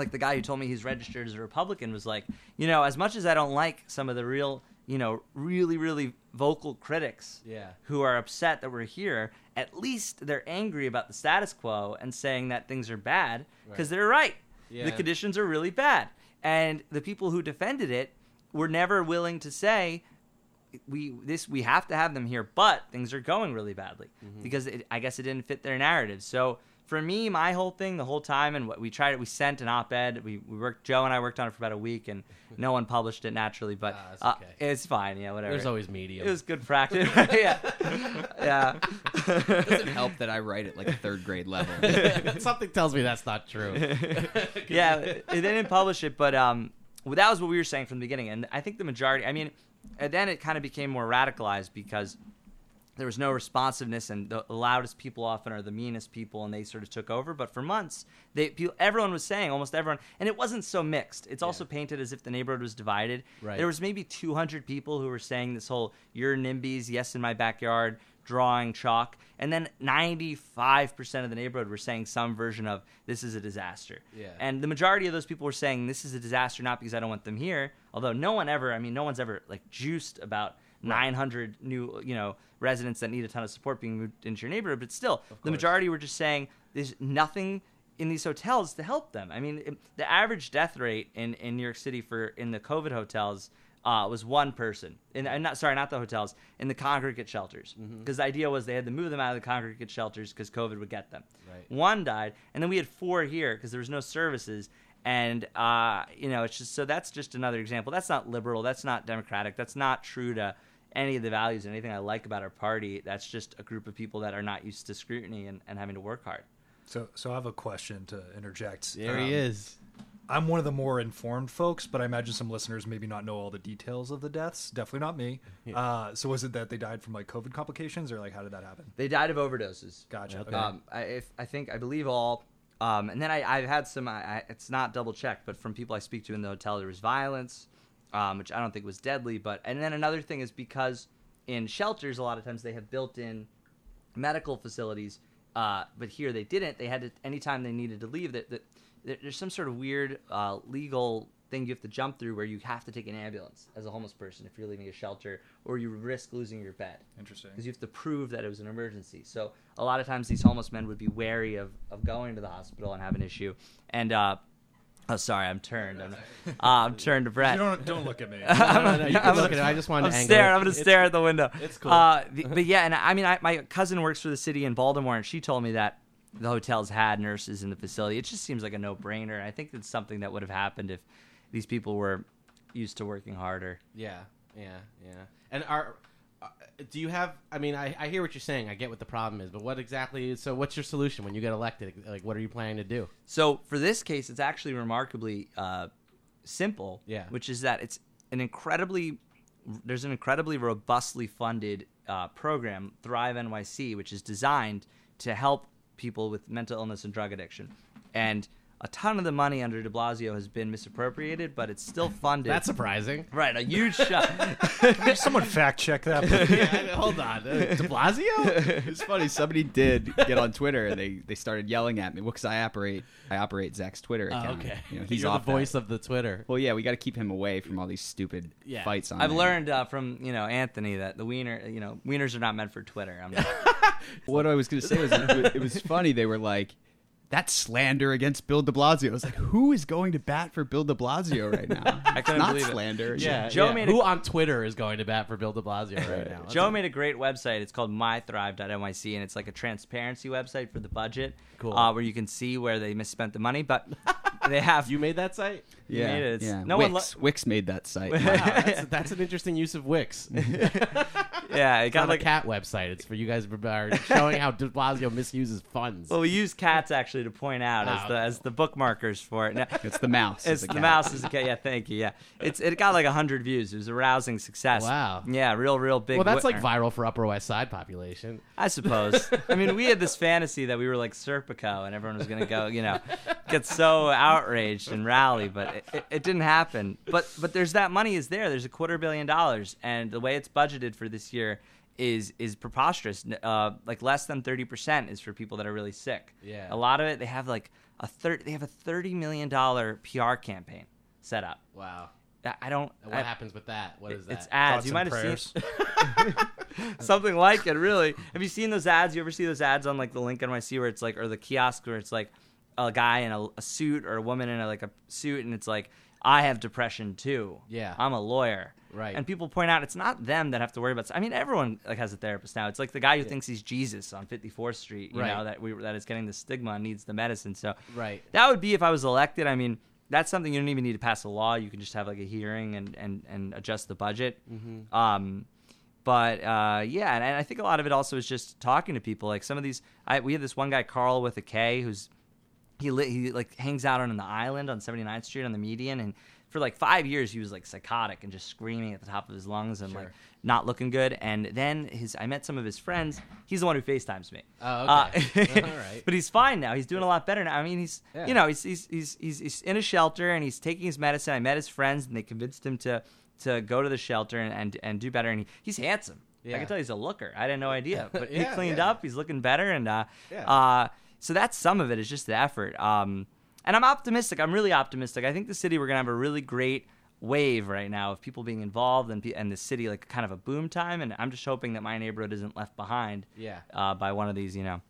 like the guy who told me he's registered as a Republican was like, you know, as much as I don't like some of the real, you know, really, really vocal critics Yeah. who are upset that we're here, at least they're angry about the status quo and saying that things are bad because Right. they're right. Yeah. The conditions are really bad. And the people who defended it were never willing to say, we this we have to have them here, but things are going really badly Mm-hmm. because it, I guess it didn't fit their narrative. So for me, my whole thing the whole time, and what we tried, it, we sent an op-ed. We, we worked. Joe and I worked on it for about a week, and no one published it naturally. But Ah, that's uh, it's fine. Yeah, whatever. There's always medium. it was good practice. [laughs] yeah, yeah. It doesn't help that I write at like a third grade level. [laughs] Something tells me that's not true. [laughs] yeah, they didn't publish it, but um, well, that was what we were saying from the beginning, and I think the majority. I mean, and then it kind of became more radicalized because there was no responsiveness, and the loudest people often are the meanest people, and they sort of took over. But for months, they people, everyone was saying, almost everyone, and it wasn't so mixed. It's also painted as if the neighborhood was divided. Right. There was maybe 200 people who were saying this whole "You're NIMBYs, yes in my backyard," drawing chalk, and then 95% of the neighborhood were saying some version of "This is a disaster." Yeah. And the majority of those people were saying this is a disaster not because I don't want them here. Although no one ever, I mean, no one's ever like juiced about 900 new, you know, residents that need a ton of support being moved into your neighborhood. But still, the majority were just saying there's nothing in these hotels to help them. I mean, it- the average death rate in, in New York City for in the COVID hotels uh, was one person. In, uh, not sorry, not the hotels, in the congregate shelters. Because the idea was they had to move them out of the congregate shelters because COVID would get them. Right. One died, and then we had four here because there was no services. And uh, you know, it's just so that's just another example. That's not liberal. That's not democratic. That's not true to any of the values and anything I like about our party. That's just a group of people that are not used to scrutiny and, and having to work hard. So, so I have a question to interject. There he Um, is. I'm one of the more informed folks, but I imagine some listeners maybe not know all the details of the deaths. Definitely not me. Uh, so was it that they died from like COVID complications, or like how did that happen? They died of overdoses. Gotcha. Okay. Okay. Um, I, if, I think I believe all. Um, and then I, I've had some. I, I, it's not double checked, but from people I speak to in the hotel, there was violence, um, which I don't think was deadly. But and then another thing is because in shelters, a lot of times they have built-in medical facilities, uh, but here they didn't. They had to anytime they needed to leave. That, that there's some sort of weird uh, legal thing you have to jump through where you have to take an ambulance as a homeless person if you're leaving a shelter, or you risk losing your bed Interesting. because you have to prove that it was an emergency. So a lot of times these homeless men would be wary of, of going to the hospital and have an issue. And uh, oh, sorry, I'm turned. I'm, uh, I'm turned to Brett. You don't don't look at me. No, no, no, I'm look at. I just wanted I'm to angle staring. I'm gonna stare at the window. it's cool. Uh, the- but yeah, and I mean, I, my cousin works for the city in Baltimore, and she told me that the hotels had nurses in the facility. It just seems like a no-brainer. I think it's something that would have happened if these people were used to working harder. Yeah, yeah, yeah. And are uh, do you have? I mean, I, I hear what you're saying. I get what the problem is, but what exactly? So, what's your solution when you get elected? Like, what are you planning to do? So for this case, it's actually remarkably uh, simple. Yeah. Which is that it's an incredibly there's an incredibly robustly funded uh, program, Thrive NYC, which is designed to help people with mental illness and drug addiction, and a ton of the money under De Blasio has been misappropriated, but it's still funded. That's surprising. right. A huge shot. Someone fact check that. [laughs] yeah, hold on, uh, De Blasio. it's funny. Somebody did get on Twitter and they, they started yelling at me. Well, because I operate I operate Zack's Twitter Oh, account. okay, You know, [laughs] he's You're off the that. voice of the Twitter. Well, yeah, we got to keep him away from all these stupid Yeah. fights on. I've there. learned uh, from you know Anthony that the wiener, you know, wieners are not meant for Twitter. I'm [laughs] not, What I was going to say was it, was- it was funny. They were like, "That's slander against Bill De Blasio." I was like, "Who is going to bat for Bill De Blasio right now?" [laughs] I couldn't Not believe it. slander. Yeah, Joe yeah. made a- Who on Twitter is going to bat for Bill De Blasio right now? That's Joe a- made a great website. It's called mythrive.nyc, and it's like a transparency website for the budget, Cool. uh, where you can see where they misspent the money. But [laughs] they have You made that site? You yeah, made it. yeah. No one Wix, lo- Wix made that site. Wow, that's, that's an interesting use of Wix. yeah, [laughs] yeah, it It's got not like a cat website. It's for you guys are showing how De Blasio misuses funds. Well, we use cats actually to point out as Oh, the as the bookmarkers for it. Now, [laughs] It's the mouse. It's a the cat. mouse is a cat. Yeah, thank you. Yeah, it's it got like hundred views. It was a rousing success. Wow. Yeah, real, real big. well, that's like winner. viral for Upper West Side population. I suppose. I mean, we had this [laughs] fantasy that we were like Serpico and everyone was going to go, you know, get so outraged and rally, but it, it, didn't happen. But but there's that money is there. There's a quarter billion dollars, and the way it's budgeted for this year is is preposterous. Uh, like less than thirty percent is for people that are really sick. Yeah. A lot of it, they have like a third. They have a thirty million dollar PR campaign set up. Wow. I- don't. And what I- happens with that? What is that? It's ads. Thoughts you might have prayers. seen [laughs] something like it. Really, have you seen those ads? You ever see those ads on like the link NYC where it's like, or the kiosk where it's like a guy in a, a suit or a woman in a, like a suit, and it's like, I have depression too. Yeah. I'm a lawyer. Right. And people point out it's not them that have to worry about. I mean, everyone like has a therapist now. It's like the guy who thinks he's Jesus on 54th Street. You Right. know that we that is getting the stigma and needs the medicine. So Right. that would be if I was elected. I mean, that's something you don't even need to pass a law. You can just have like a hearing and and, and adjust the budget. Mm-hmm. Um, but uh, yeah, and, and I think a lot of it also is just talking to people. Like some of these, I, we have this one guy Carl with a K who's he li- he like hangs out on the island on 79th Street on the median and. For like five years, he was like psychotic and just screaming at the top of his lungs and like not looking good. And then his, I met some of his friends. He's the one who FaceTimes me. Oh, okay. Uh, [laughs] All right. [laughs] But he's fine now. He's doing a lot better now. I mean, he's Yeah. you know he's, he's he's he's he's in a shelter and he's taking his medicine. I met his friends and they convinced him to to go to the shelter and and, and do better. And he, he's handsome. Yeah. I can tell he's a looker. I had no [laughs] idea, but Yeah, he cleaned up. He's looking better, and uh, Yeah. uh, so that's some of it. it. Is just the effort. Um, and I'm optimistic. I'm really optimistic. I think the city we're gonna have a really great wave right now of people being involved and and the city like kind of a boom time. And I'm just hoping that my neighborhood isn't left behind Yeah. uh, by one of these, you know,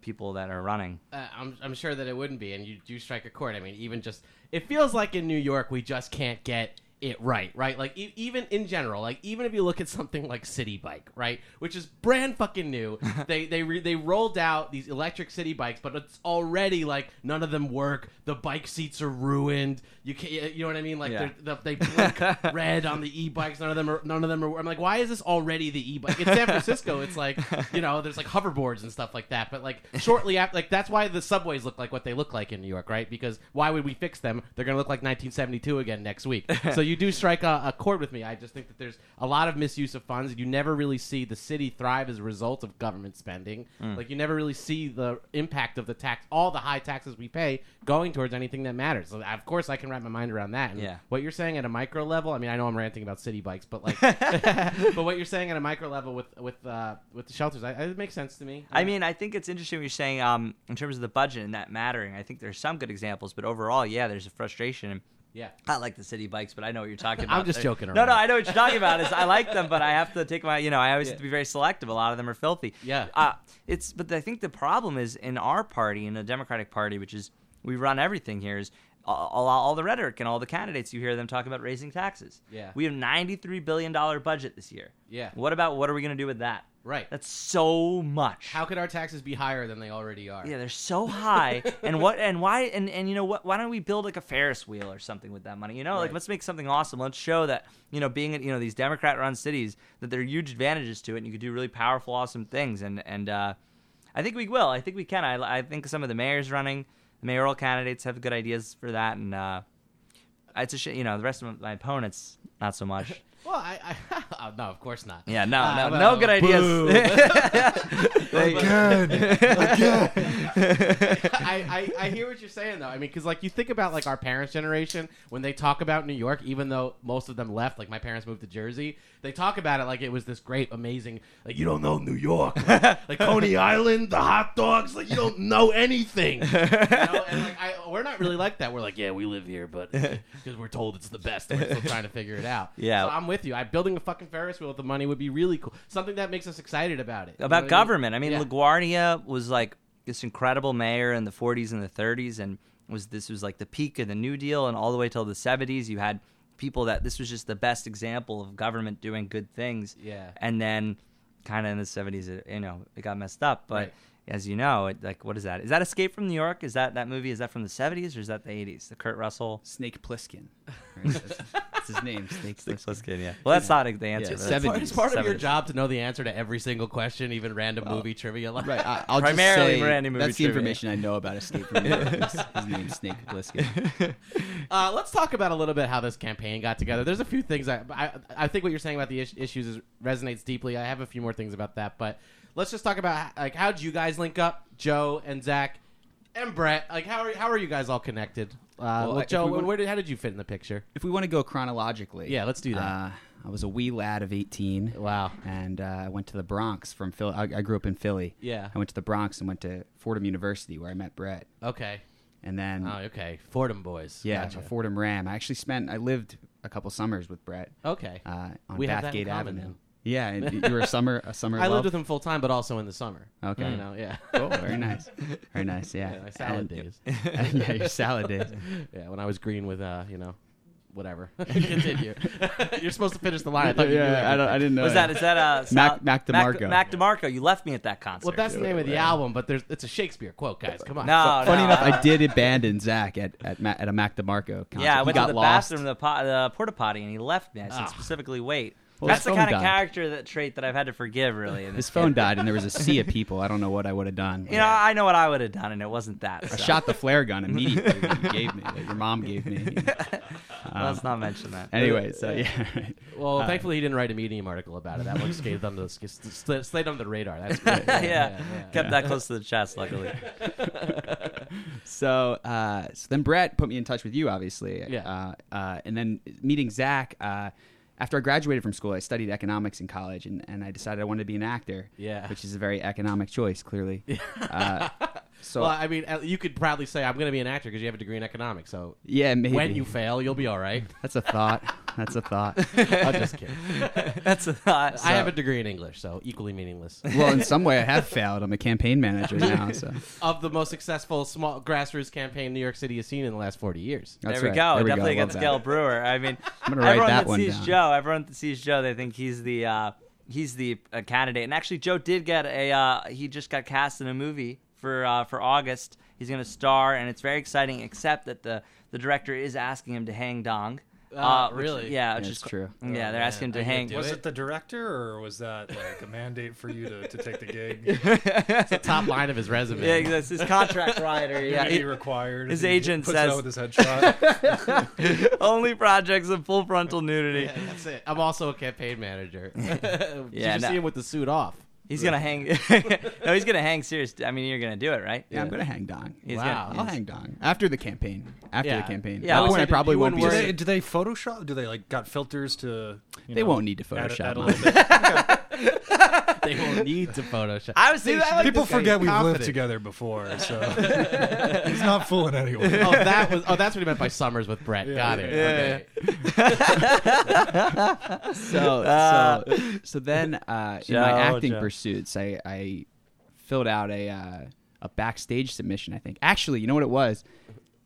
people that are running. Uh, I'm, I'm sure that it wouldn't be, and you do strike a chord. I mean, even just it feels like in New York we just can't get it right, right? Like e- even in general, like even if you look at something like Citi Bike, right, which is brand fucking new, [laughs] they they re- they rolled out these electric city bikes, but it's already like none of them work. The bike seats are ruined. You can you know what I mean? Like Yeah. they're- they blink [laughs] red on the e-bikes. None of them are none of them are. I'm like, why is this already the e-bike? In San Francisco, it's like you know, there's like hoverboards and stuff like that. But like shortly after, like that's why the subways look like what they look like in New York, right? Because why would we fix them? They're gonna look like 1972 again next week. [laughs] so you do strike a, a chord with me. I just think that there's a lot of misuse of funds. You never really see the city thrive as a result of government spending. Like you never really see the impact of the tax, all the high taxes we pay, going towards anything that matters. So of course, I can wrap my mind around that. And Yeah. what you're saying at a micro level, I mean, I know I'm ranting about city bikes, but like, [laughs] but what you're saying at a micro level with with uh, with the shelters, I, it makes sense to me. I mean, I think it's interesting what you're saying um, in terms of the budget and that mattering. I think there's some good examples, but overall, yeah, there's a frustration. Yeah, I like the city bikes, but I know what you're [laughs] talking about. I'm just There- joking around. No, no. I know what you're talking about. Is I like them, but I have to [laughs] take my, you know, I always have to be very selective. A lot of them are filthy. Yeah. Uh, it's, but I think the problem is in our party, in the Democratic Party, which is we run everything here, is all, all, all the rhetoric and all the candidates you hear them talk about raising taxes. Yeah. We have 93 billion dollar budget this year. Yeah. What about what are we going to do with that? Right. That's so much. How could our taxes be higher than they already are? Yeah, they're so high. [laughs] and what and why and and you know what? Why don't we build like a Ferris wheel or something with that money? You know, like let's make something awesome. Let's show that you know being in you know these Democrat-run cities that there are huge advantages to it, and you could do really powerful, awesome things. And and uh, I think we will. I think we can. I I think some of the mayors running, the mayoral candidates have good ideas for that, and uh, it's a shame. You know, the rest of my opponents not so much. [laughs] Well, I, I [laughs] oh, no, of course not. Yeah, no, Ah, no, well, no good ideas. boo. [laughs] [laughs] They- I, I, I hear what you're saying though. I mean, because like you think about like our parents' generation when they talk about New York, even though most of them left. Like my parents moved to Jersey, they talk about it like it was this great, amazing. Like you don't know New York, like, like Coney Island, the hot dogs. Like you don't know anything. You know? And like I, we're not really like that. We're like, yeah, we live here, but because we're told it's the best, and we're still trying to figure it out. Yeah. so I'm with you. I building a fucking Ferris wheel with the money would be really cool. Something that makes us excited about it. You know about what government. I mean, Yeah. LaGuardia was like this incredible mayor in the 40s and the 30s, and was this was like the peak of the New Deal, and all the way till the 70s, you had people that this was just the best example of government doing good things. Yeah. and then kind of in the 70s, it, you know, it got messed up, but. Right. As you know, it, like what is that? Is that Escape from New York? Is that that movie? Is that from the '70s or is that the '80s? The Kurt Russell. Snake Plissken. [laughs] Right? That's, that's his name, Snake Snake Plissken. Plissken, yeah. Well, that's not the answer. Yeah, but It's that's- part, it's part of your job to know the answer to every single question, even random movie trivia. Like, Right. [laughs] I, I'll Primarily just say Randy movie that's the information I know about Escape from New York. [laughs] His, his name's Snake Plissken. Uh, let's talk about a little bit how this campaign got together. There's a few things I I, I think what you're saying about the is- issues is, resonates deeply. I have a few more things about that, but let's just talk about like how'd you guys link up, Joe and Zach and Brett. Like how are how are you guys all connected? Uh, well, if Joe, we wanna- where did, how did you fit in the picture? If we want to go chronologically, Yeah, let's do that. Uh, I was a wee lad of 18. Wow. And uh, I went to the Bronx from Philly. I, I grew up in Philly. Yeah. I went to the Bronx and went to Fordham University where I met Brett. Okay. And then, Oh, okay. Fordham boys. yeah, Gotcha. Fordham Ram. I actually spent, I lived a couple summers with Brett Okay. uh, on We have that in Bathgate Avenue. then. Yeah, and you were a summer, a summer. [laughs] I lived with him full time, but also in the summer. Okay. You know, yeah. Cool, very nice, very nice. Yeah, Yeah, my salad And- days. [laughs] yeah, your salad days. [laughs] Yeah, when I was green with uh, you know, whatever. Continue. You're supposed to finish the line. I thought you knew yeah, I, don't, I didn't know. Was that is that uh Mac- Sal- Mac DeMarco. Mac, DeMarco. You left me at that concert. Well, that's the name of the album, but there's it's a Shakespeare quote, guys. Come on. no, Funny no, enough, I I did abandon Zach at at, Ma- at a Mac DeMarco concert. Yeah, I He went to got the lost. bathroom, the, po- the porta potty, and he left me. I said Ah. specifically, wait. Well, That's the phone kind of character that trait that I've had to forgive, really. In His this phone kid. died, and there was a sea of [laughs] people. I don't know what I would have done. You know, I know what I would have done, and it wasn't that. I shot the flare gun [laughs] immediately that you gave me, that your mom gave me. [laughs] Let's not mention that. Anyway, so yeah. Well, Uh, thankfully he didn't write a Medium article about it. That one scathed under the slid, slid under the radar. That's great. yeah, kept that close to the chest, luckily. so, uh, so then Brett put me in touch with you, obviously. Yeah. Uh, uh, and then meeting Zach. After I graduated from school, I studied economics in college, and, and I decided I wanted to be an actor. Yeah. Which is a very economic choice, clearly. [laughs] Uh, so well, I mean, uh, you could proudly say I'm going to be an actor because you have a degree in economics. So yeah, maybe when you fail, you'll be all right. [laughs] That's a thought. That's a thought. [laughs] I'm just kidding. [laughs] That's a thought. I have a degree in English, so equally meaningless. well, in some way, I have failed. I'm a campaign manager now, so of the most successful small grassroots campaign New York City has seen in the last 40 years. that's there we right. go. There we Definitely go. I against. Gale Brewer. I mean, I'm write everyone that that, sees down. Joe, everyone that sees Joe, they think he's the uh, he's the uh, candidate. And actually, Joe did get a uh, he just got cast in a movie for uh, for August. He's going to star, and it's very exciting. Except that the the director is asking him to hang dong. Uh, which- really? Yeah, Yeah, which it's is true. Yeah, Oh, they're man. asking him to hang. do Was it. it the director, or was that like a mandate for you to, to take the gig? [laughs] It's the top line of his resume. Yeah, that's his contract rider. Yeah, Yeah, he required. his he agent puts says- out with his headshot. [laughs] [laughs] only projects of full frontal nudity. Yeah, that's it. I'm also a campaign manager. Did Yeah, you no. see him with the suit off? He's gonna hang. [laughs] no, he's gonna hang serious. I mean, you're gonna do it, right? Yeah, I'm gonna hang dong. He's Wow. gonna- I'll hang dong after the campaign. After Yeah. the campaign. Yeah, At I that point, I probably won't be. do, they, do they Photoshop? Do they like got filters to? You They know, won't need to Photoshop. add a little bit? [laughs] They will need to Photoshop. I was thinking. See, People this guy forget we've lived together before, so [laughs] he's not fooling anyone. Oh, that was. Oh, that's what he meant by summers with Brett. Got it. yeah, okay. [laughs] so, Uh, so, so then uh, in my acting Joe. pursuits, I, I filled out a uh, a backstage submission. I think actually, you know what it was?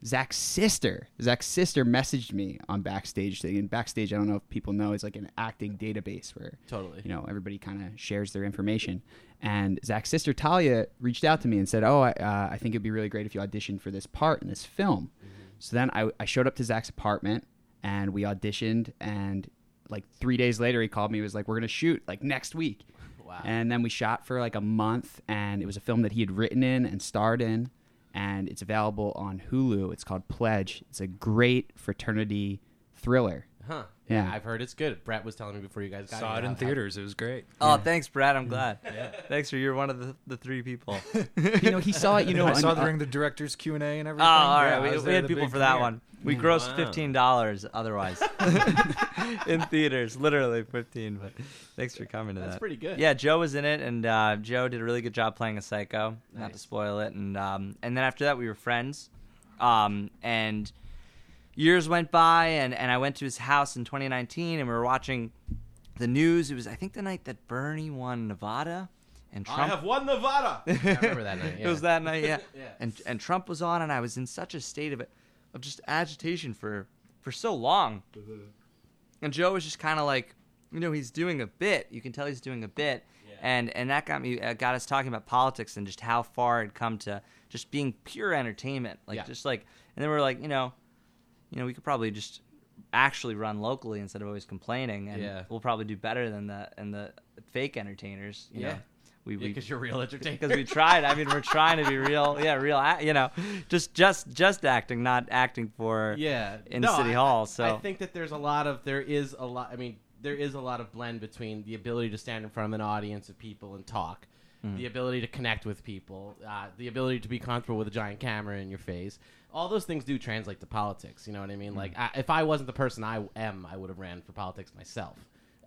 Zach's sister. Zach's sister messaged me on backstage thing. And backstage, I don't know if people know, is like an acting database where Totally. you know everybody kind of shares their information. And Zach's sister Talia reached out to me and said, "Oh, I, uh, I think it'd be really great if you auditioned for this part in this film." So then I, I showed up to Zach's apartment and we auditioned. And like three days later, he called me. He was like, "We're gonna shoot like next week." [laughs] Wow. And then we shot for like a month, and it was a film that he had written in and starred in, and it's available on Hulu. It's called Pledge. It's a great fraternity thriller. Huh. Yeah. I've heard it's good. Brett was telling me before you guys got Saw it in theaters. It was great. Oh, thanks, Brad. I'm glad. Yeah. Thanks for you're one of the, the three people. [laughs] [laughs] You know, he saw it. You know, I saw on- during the director's Q and A and Oh, everything. all Yeah, we, we had people for that premiere. one. We grossed Wow. fifteen dollars otherwise [laughs] in theaters, literally fifteen. But thanks for coming to That's that. That's pretty good. Yeah, Joe was in it, and uh, Joe did a really good job playing a psycho. Not to spoil it, and um, and then after that we were friends, um, and years went by, and and I went to his house in 2019, and we were watching the news. It was I think the night that Bernie won Nevada, and Trump. I have won Nevada. I remember that night. [laughs] It was that night, yeah. [laughs] Yeah. And and Trump was on, and I was in such a state of of just agitation for for so long. And Joe was just kind of like, you know, he's doing a bit. You can tell he's doing a bit, and and that got me uh, got us talking about politics and just how far it come to just being pure entertainment, like Yeah. just like. And then we are like, you know, you know, we could probably just actually run locally instead of always complaining, and Yeah. we'll probably do better than the and the fake entertainers. You Yeah. know? we because you're real entertainer. because we tried. I mean, we're trying to be real. Yeah, real. You know, just just just acting, not acting for. yeah in No, City I- Hall, so- I think that there's a lot of there is a lot. I mean, there is a lot of blend between the ability to stand in front of an audience of people and talk, Mm-hmm. the ability to connect with people, uh, the ability to be comfortable with a giant camera in your face. All those things do translate to politics. You know what I mean? Like, Mm-hmm. I, if I wasn't the person I am, I would have ran for politics myself.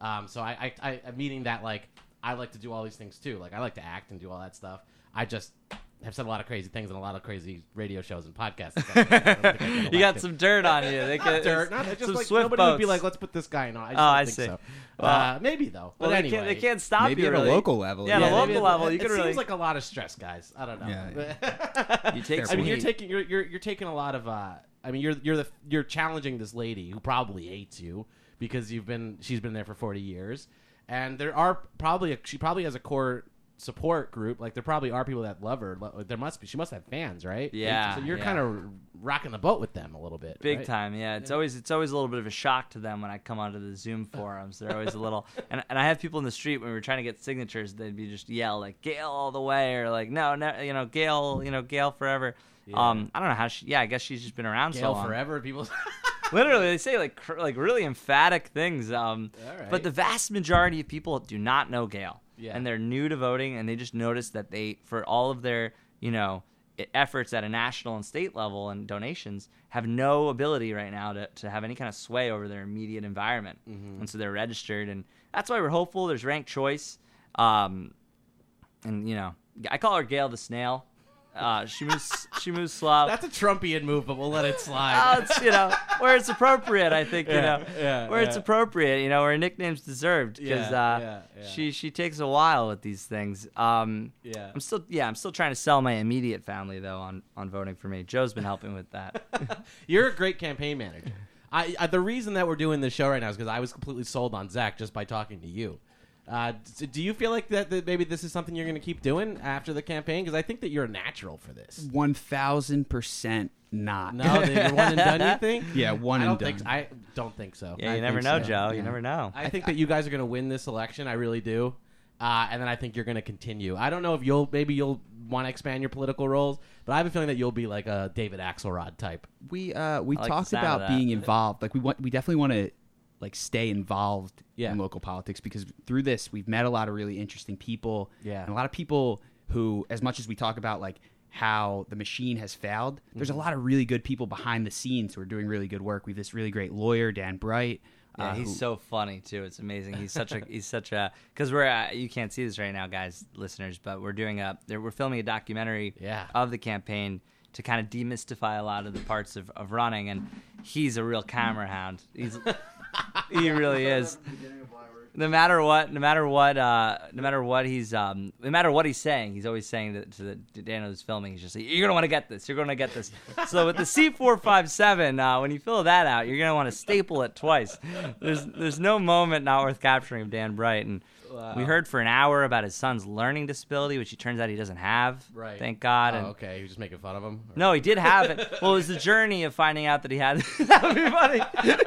Um, so I, I, I, meaning that like I like to do all these things too. Like I like to act and do all that stuff. I just have said a lot of crazy things on a lot of crazy radio shows and podcasts. and [laughs] stuff. I don't think I get You got some dirt on you. They Not get, dirt, not just some like swift nobody would be like, let's put this guy in. on. I just Oh, don't I think see. so. Well- uh, maybe though. Well, but they anyway, can't. They can't stop Maybe you. at a local level. Yeah, yeah. at a maybe local it- level, you It, could seems really. like a lot of stress, guys. I don't know. Yeah. [laughs] You take I mean, you're taking you're, you're you're taking a lot of. Uh, I mean, you're you're the you're challenging this lady who probably hates you because you've been she's been there for 40 years, and there are probably a, she probably has a core support group. Like there probably are people that love her. There must be. She must have fans, right? Yeah, So you're yeah. kind of rocking the boat with them a little bit. Big right? time, yeah. It's always it's always a little bit of a shock to them when I come onto the Zoom [laughs] forums. They're always a little, and and I have people in the street when we were trying to get signatures, they'd be just yell like Gale all the way, or like no, no, you know Gale, you know Gale forever. Um, I don't know how she. Yeah, I guess she's just been around so Gale long. forever. People. [laughs] Literally, they say like cr- like really emphatic things. Um, All right. but the vast majority of people do not know Gale, Yeah. and they're new to voting, and they just notice that they, for all of their you know efforts at a national and state level and donations, have no ability right now to, to have any kind of sway over their immediate environment, Mm-hmm. and so they're registered, and that's why we're hopeful. There's ranked choice, um, and you know I call her Gale the snail. Uh, she moves she moves slow. That's a Trumpian move, but we'll let it slide. it's you know where it's appropriate. I think you know yeah, where it's appropriate. You know where nicknames deserved because Yeah, uh, yeah, yeah. she she takes a while with these things. Um, Yeah. I'm still yeah I'm still trying to sell my immediate family though on on voting for me. Joe's been helping with that. [laughs] You're a great campaign manager. I, I the reason that we're doing this show right now is because I was completely sold on Zach just by talking to you. Uh, do you feel like that, that maybe this is something you're going to keep doing after the campaign? Because I think that you're a natural for this. One thousand percent not. No, that you're one and done. You [laughs] think? Yeah, one I and don't think. I don't think so. yeah, I you never know, so, Joe. You yeah. never know. I think that you guys are going to win this election. I really do. Uh, and then I think you're going to continue. I don't know if you'll maybe you'll want to expand your political roles, but I have a feeling that you'll be like a David Axelrod type. we uh we like talked about being involved like we want we definitely want to like stay involved Yeah. in local politics because through this we've met a lot of really interesting people Yeah. and a lot of people who as much as we talk about like how the machine has failed there's Mm-hmm. a lot of really good people behind the scenes who are doing really good work we have this really great lawyer dan bright Yeah, uh, he's who- so funny too. It's amazing. He's such a [laughs] he's such a because we're uh, you can't see this right now, guys, listeners, but we're doing a we're filming a documentary Yeah. of the campaign to kind of demystify a lot of the parts of, of running, and he's a real camera hound. He's [laughs] he really is. No matter what, no matter what, uh, no matter what he's, um, no matter what he's saying, he's always saying to, to, the, to Dan who's filming, he's just like, "You're gonna want to get this. You're gonna get this." so with the C457, uh, when you fill that out, you're gonna want to staple it twice. There's there's no moment not worth capturing of Dan Bright, and we heard for an hour about his son's learning disability, which he turns out he doesn't have. Right. Thank God. Oh, and okay. You're just making fun of him. Or- no, he did have it. [laughs] Well, it was the journey of finding out that he had. [laughs] that would be funny.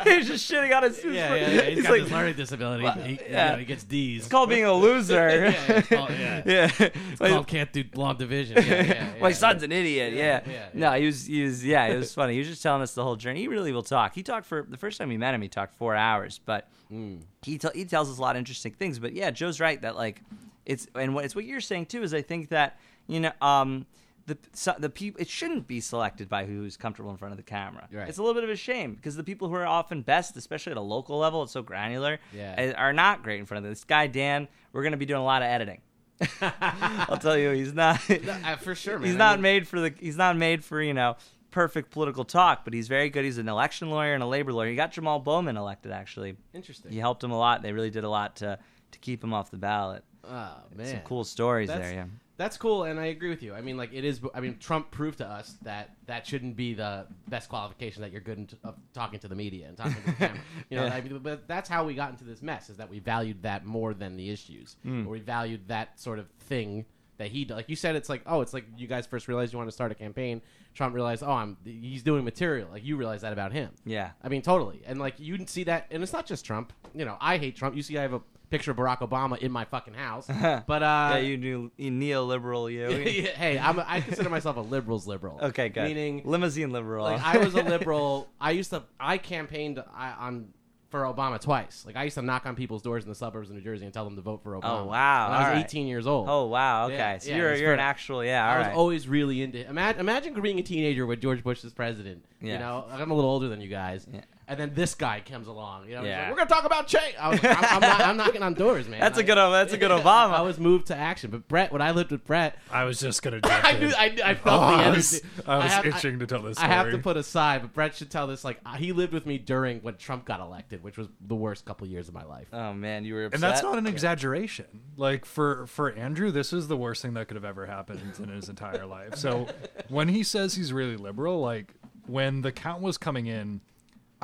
He's just shitting on his. Yeah, yeah, [laughs] yeah. He's got like, this learning disability. Well, he, you yeah. know, he gets D's. It's called being a loser. yeah, it's called, yeah. yeah. It's Like, called can't do long division. Yeah, yeah, my yeah. son's an idiot. Yeah. Yeah, yeah, No, he was. He was. Yeah, it was funny. He was just telling us the whole journey. He really will talk. He talked for the first time we met him. He talked four hours, but Mm. He tell he tells us a lot of interesting things. But yeah, Joe's right that like it's and what it's what you're saying too is I think that you know um the so, the people it shouldn't be selected by who's comfortable in front of the camera. Right. It's a little bit of a shame because the people who are often best, especially at a local level, it's so granular, Yeah. eh, are not great in front of this guy Dan. We're going to be doing a lot of editing. [laughs] [laughs] I'll tell you, he's not. Uh, for sure, [laughs] man. He's I not mean- made for the. He's not made for you know perfect political talk, but he's very good. He's an election lawyer and a labor lawyer. He got Jamal Bowman elected. Actually, Interesting. he helped him a lot. They really did a lot to to keep him off the ballot. Oh man, Some cool stories That's- there. Yeah. That's cool, and I agree with you. I mean, like it is. I mean, Trump proved to us that that shouldn't be the best qualification that you're good in of talking to the media and talking to the camera. [laughs] You know, Yeah. I mean, but that's how we got into this mess. Is that we valued that more than the issues, Hmm. or we valued that sort of thing that he like you said it's like oh it's like you guys first realized you want to start a campaign. Trump realized oh I'm he's doing material like you realize that about him. Yeah. I mean totally and like you can see that and it's not just Trump. You know I hate Trump. You see I have a picture of Barack Obama in my fucking house. [laughs] but uh, yeah, you, you neoliberal, you. [laughs] hey, I'm a, I consider myself a liberals liberal. okay, good. Meaning limousine liberal. like I was a liberal. [laughs] I used to. I campaigned I, on for Obama twice. Like I used to knock on people's doors in the suburbs of New Jersey and tell them to vote for oh, Obama. Oh, wow. When I was right. 18 years old. oh wow. Okay, Yeah, so yeah, you're you're an actual yeah. I was right. always really into. Imagine, imagine being a teenager when George Bush is president. Yeah. You know, I'm a little older than you guys. Yeah. And then this guy comes along. You know, Yeah. like, we're gonna talk about change. I was, I'm, I'm, not, I'm knocking on doors, man. That's a I- good. That's a good [laughs] Obama. I was moved to action. But Brett, when I lived with Brett, I was just gonna. [laughs] jump I knew I, I felt Oh, the I was, I was have- itching to tell this I have to put aside, but Brett should tell this. Like uh, he lived with me during when Trump got elected, which was the worst couple years of my life. oh man, you were upset. and that's not an exaggeration. Like for for Andrew, this is the worst thing that could have ever happened in his entire life. So when he says he's really liberal, like when the count was coming in,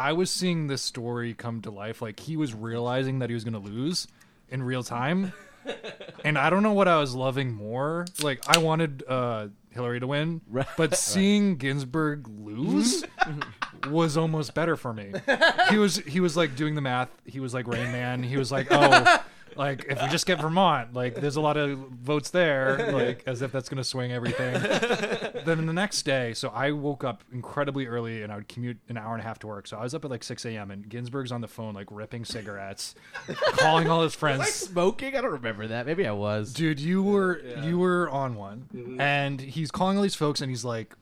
I was seeing this story come to life. Like he was realizing that he was going to lose in real time, [laughs] and I don't know what I was loving more. Like I wanted uh, Hillary to win, [laughs] Right. but seeing Ginsburg lose [laughs] was almost better for me. He was he was like doing the math. He was like Rain Man. He was like, oh, like if we just get Vermont, like there's a lot of votes there, [laughs] like as if that's gonna swing everything. [laughs] then the next day, so I woke up incredibly early and I would commute an hour and a half to work. So I was up at like 6 a.m. and Ginsburg's on the phone like ripping cigarettes, [laughs] calling all his Was I friends. smoking? I don't remember that. Maybe I was. Dude, you were you were on one, Mm-hmm. and he's calling all these folks, and he's like,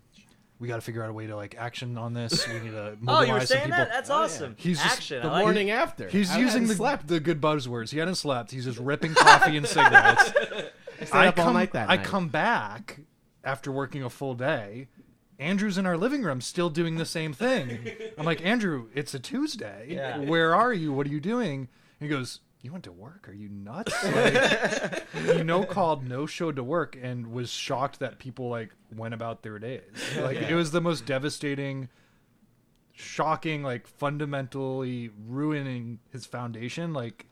"We got to figure out a way to like action on this. We need to [laughs] mobilize Oh, mobilize you were saying people." that? That's awesome. He's just- Action. The like morning after. He's I using the slept. the good buzzwords. He hadn't slept. He's just ripping [laughs] coffee and cigarettes. [laughs] I stayed up all come, night that I night. come back after working a full day. Andrew's in our living room still doing the same thing. I'm like, Andrew, it's a Tuesday. Yeah. Where are you? What are you doing? And he goes, You went to work? Are you nuts? [laughs] Like, he no called, no show to work, and was shocked that people like went about their days. Like it was the most devastating, shocking, like fundamentally ruining his foundation. Like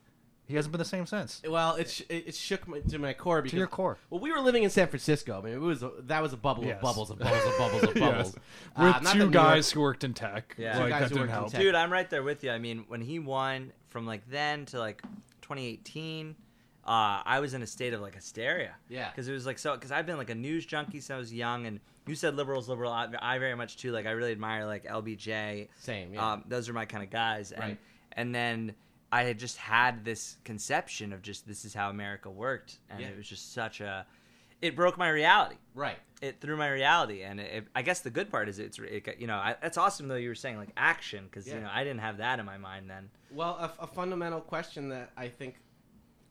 he hasn't been the same since. Well, it, sh- it it shook my, to my core because your core. Well, we were living in San Francisco. I mean, it was a, that was a bubble Yes. of bubbles of bubbles of bubbles of [laughs] bubbles. Yes. Uh, With not that two New York- guys who worked in tech. Yeah. Two Like, guys that who didn't worked in help. tech. Dude, I'm right there with you. I mean, when he won from like then to like 2018, uh, I was in a state of like hysteria. Yeah. Because it was like so. Because I've been like a news junkie since I was young, and you said liberals, liberal. I, I very much too. Like I really admire like LBJ. Same, yeah. Um, those are my kind of guys. And Right. and then I had just had this conception of just this is how America worked, and Yeah. it was just such a. It broke my reality Right. It through my reality and it, I guess the good part is it's it, you know I, that's awesome though you were saying like action because Yeah. you know I didn't have that in my mind then Well, a, a fundamental question that I think,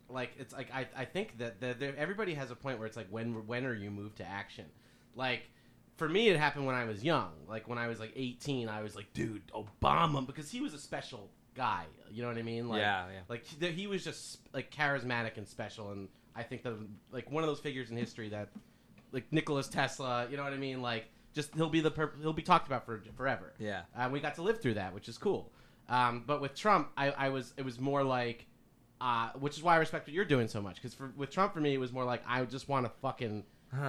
like, it's like I, I think that the, there, everybody has a point where it's like when when are you moved to action? Like, for me, it happened when I was young. Like when I was like 18, I was like, dude, Obama, because he was a special guy. You know what I mean? Like, Yeah, yeah. Like he, he was just like charismatic and special, and I think that like one of those figures in history that, like Nicholas Tesla. You know what I mean? Like. Just he'll be the per- he'll be talked about for forever. Yeah. and we got to live through that, which is cool. Um, but with Trump, I, I was it was more like, uh, which is why I respect what you're doing so much. Because with Trump, for me, it was more like I just want to fucking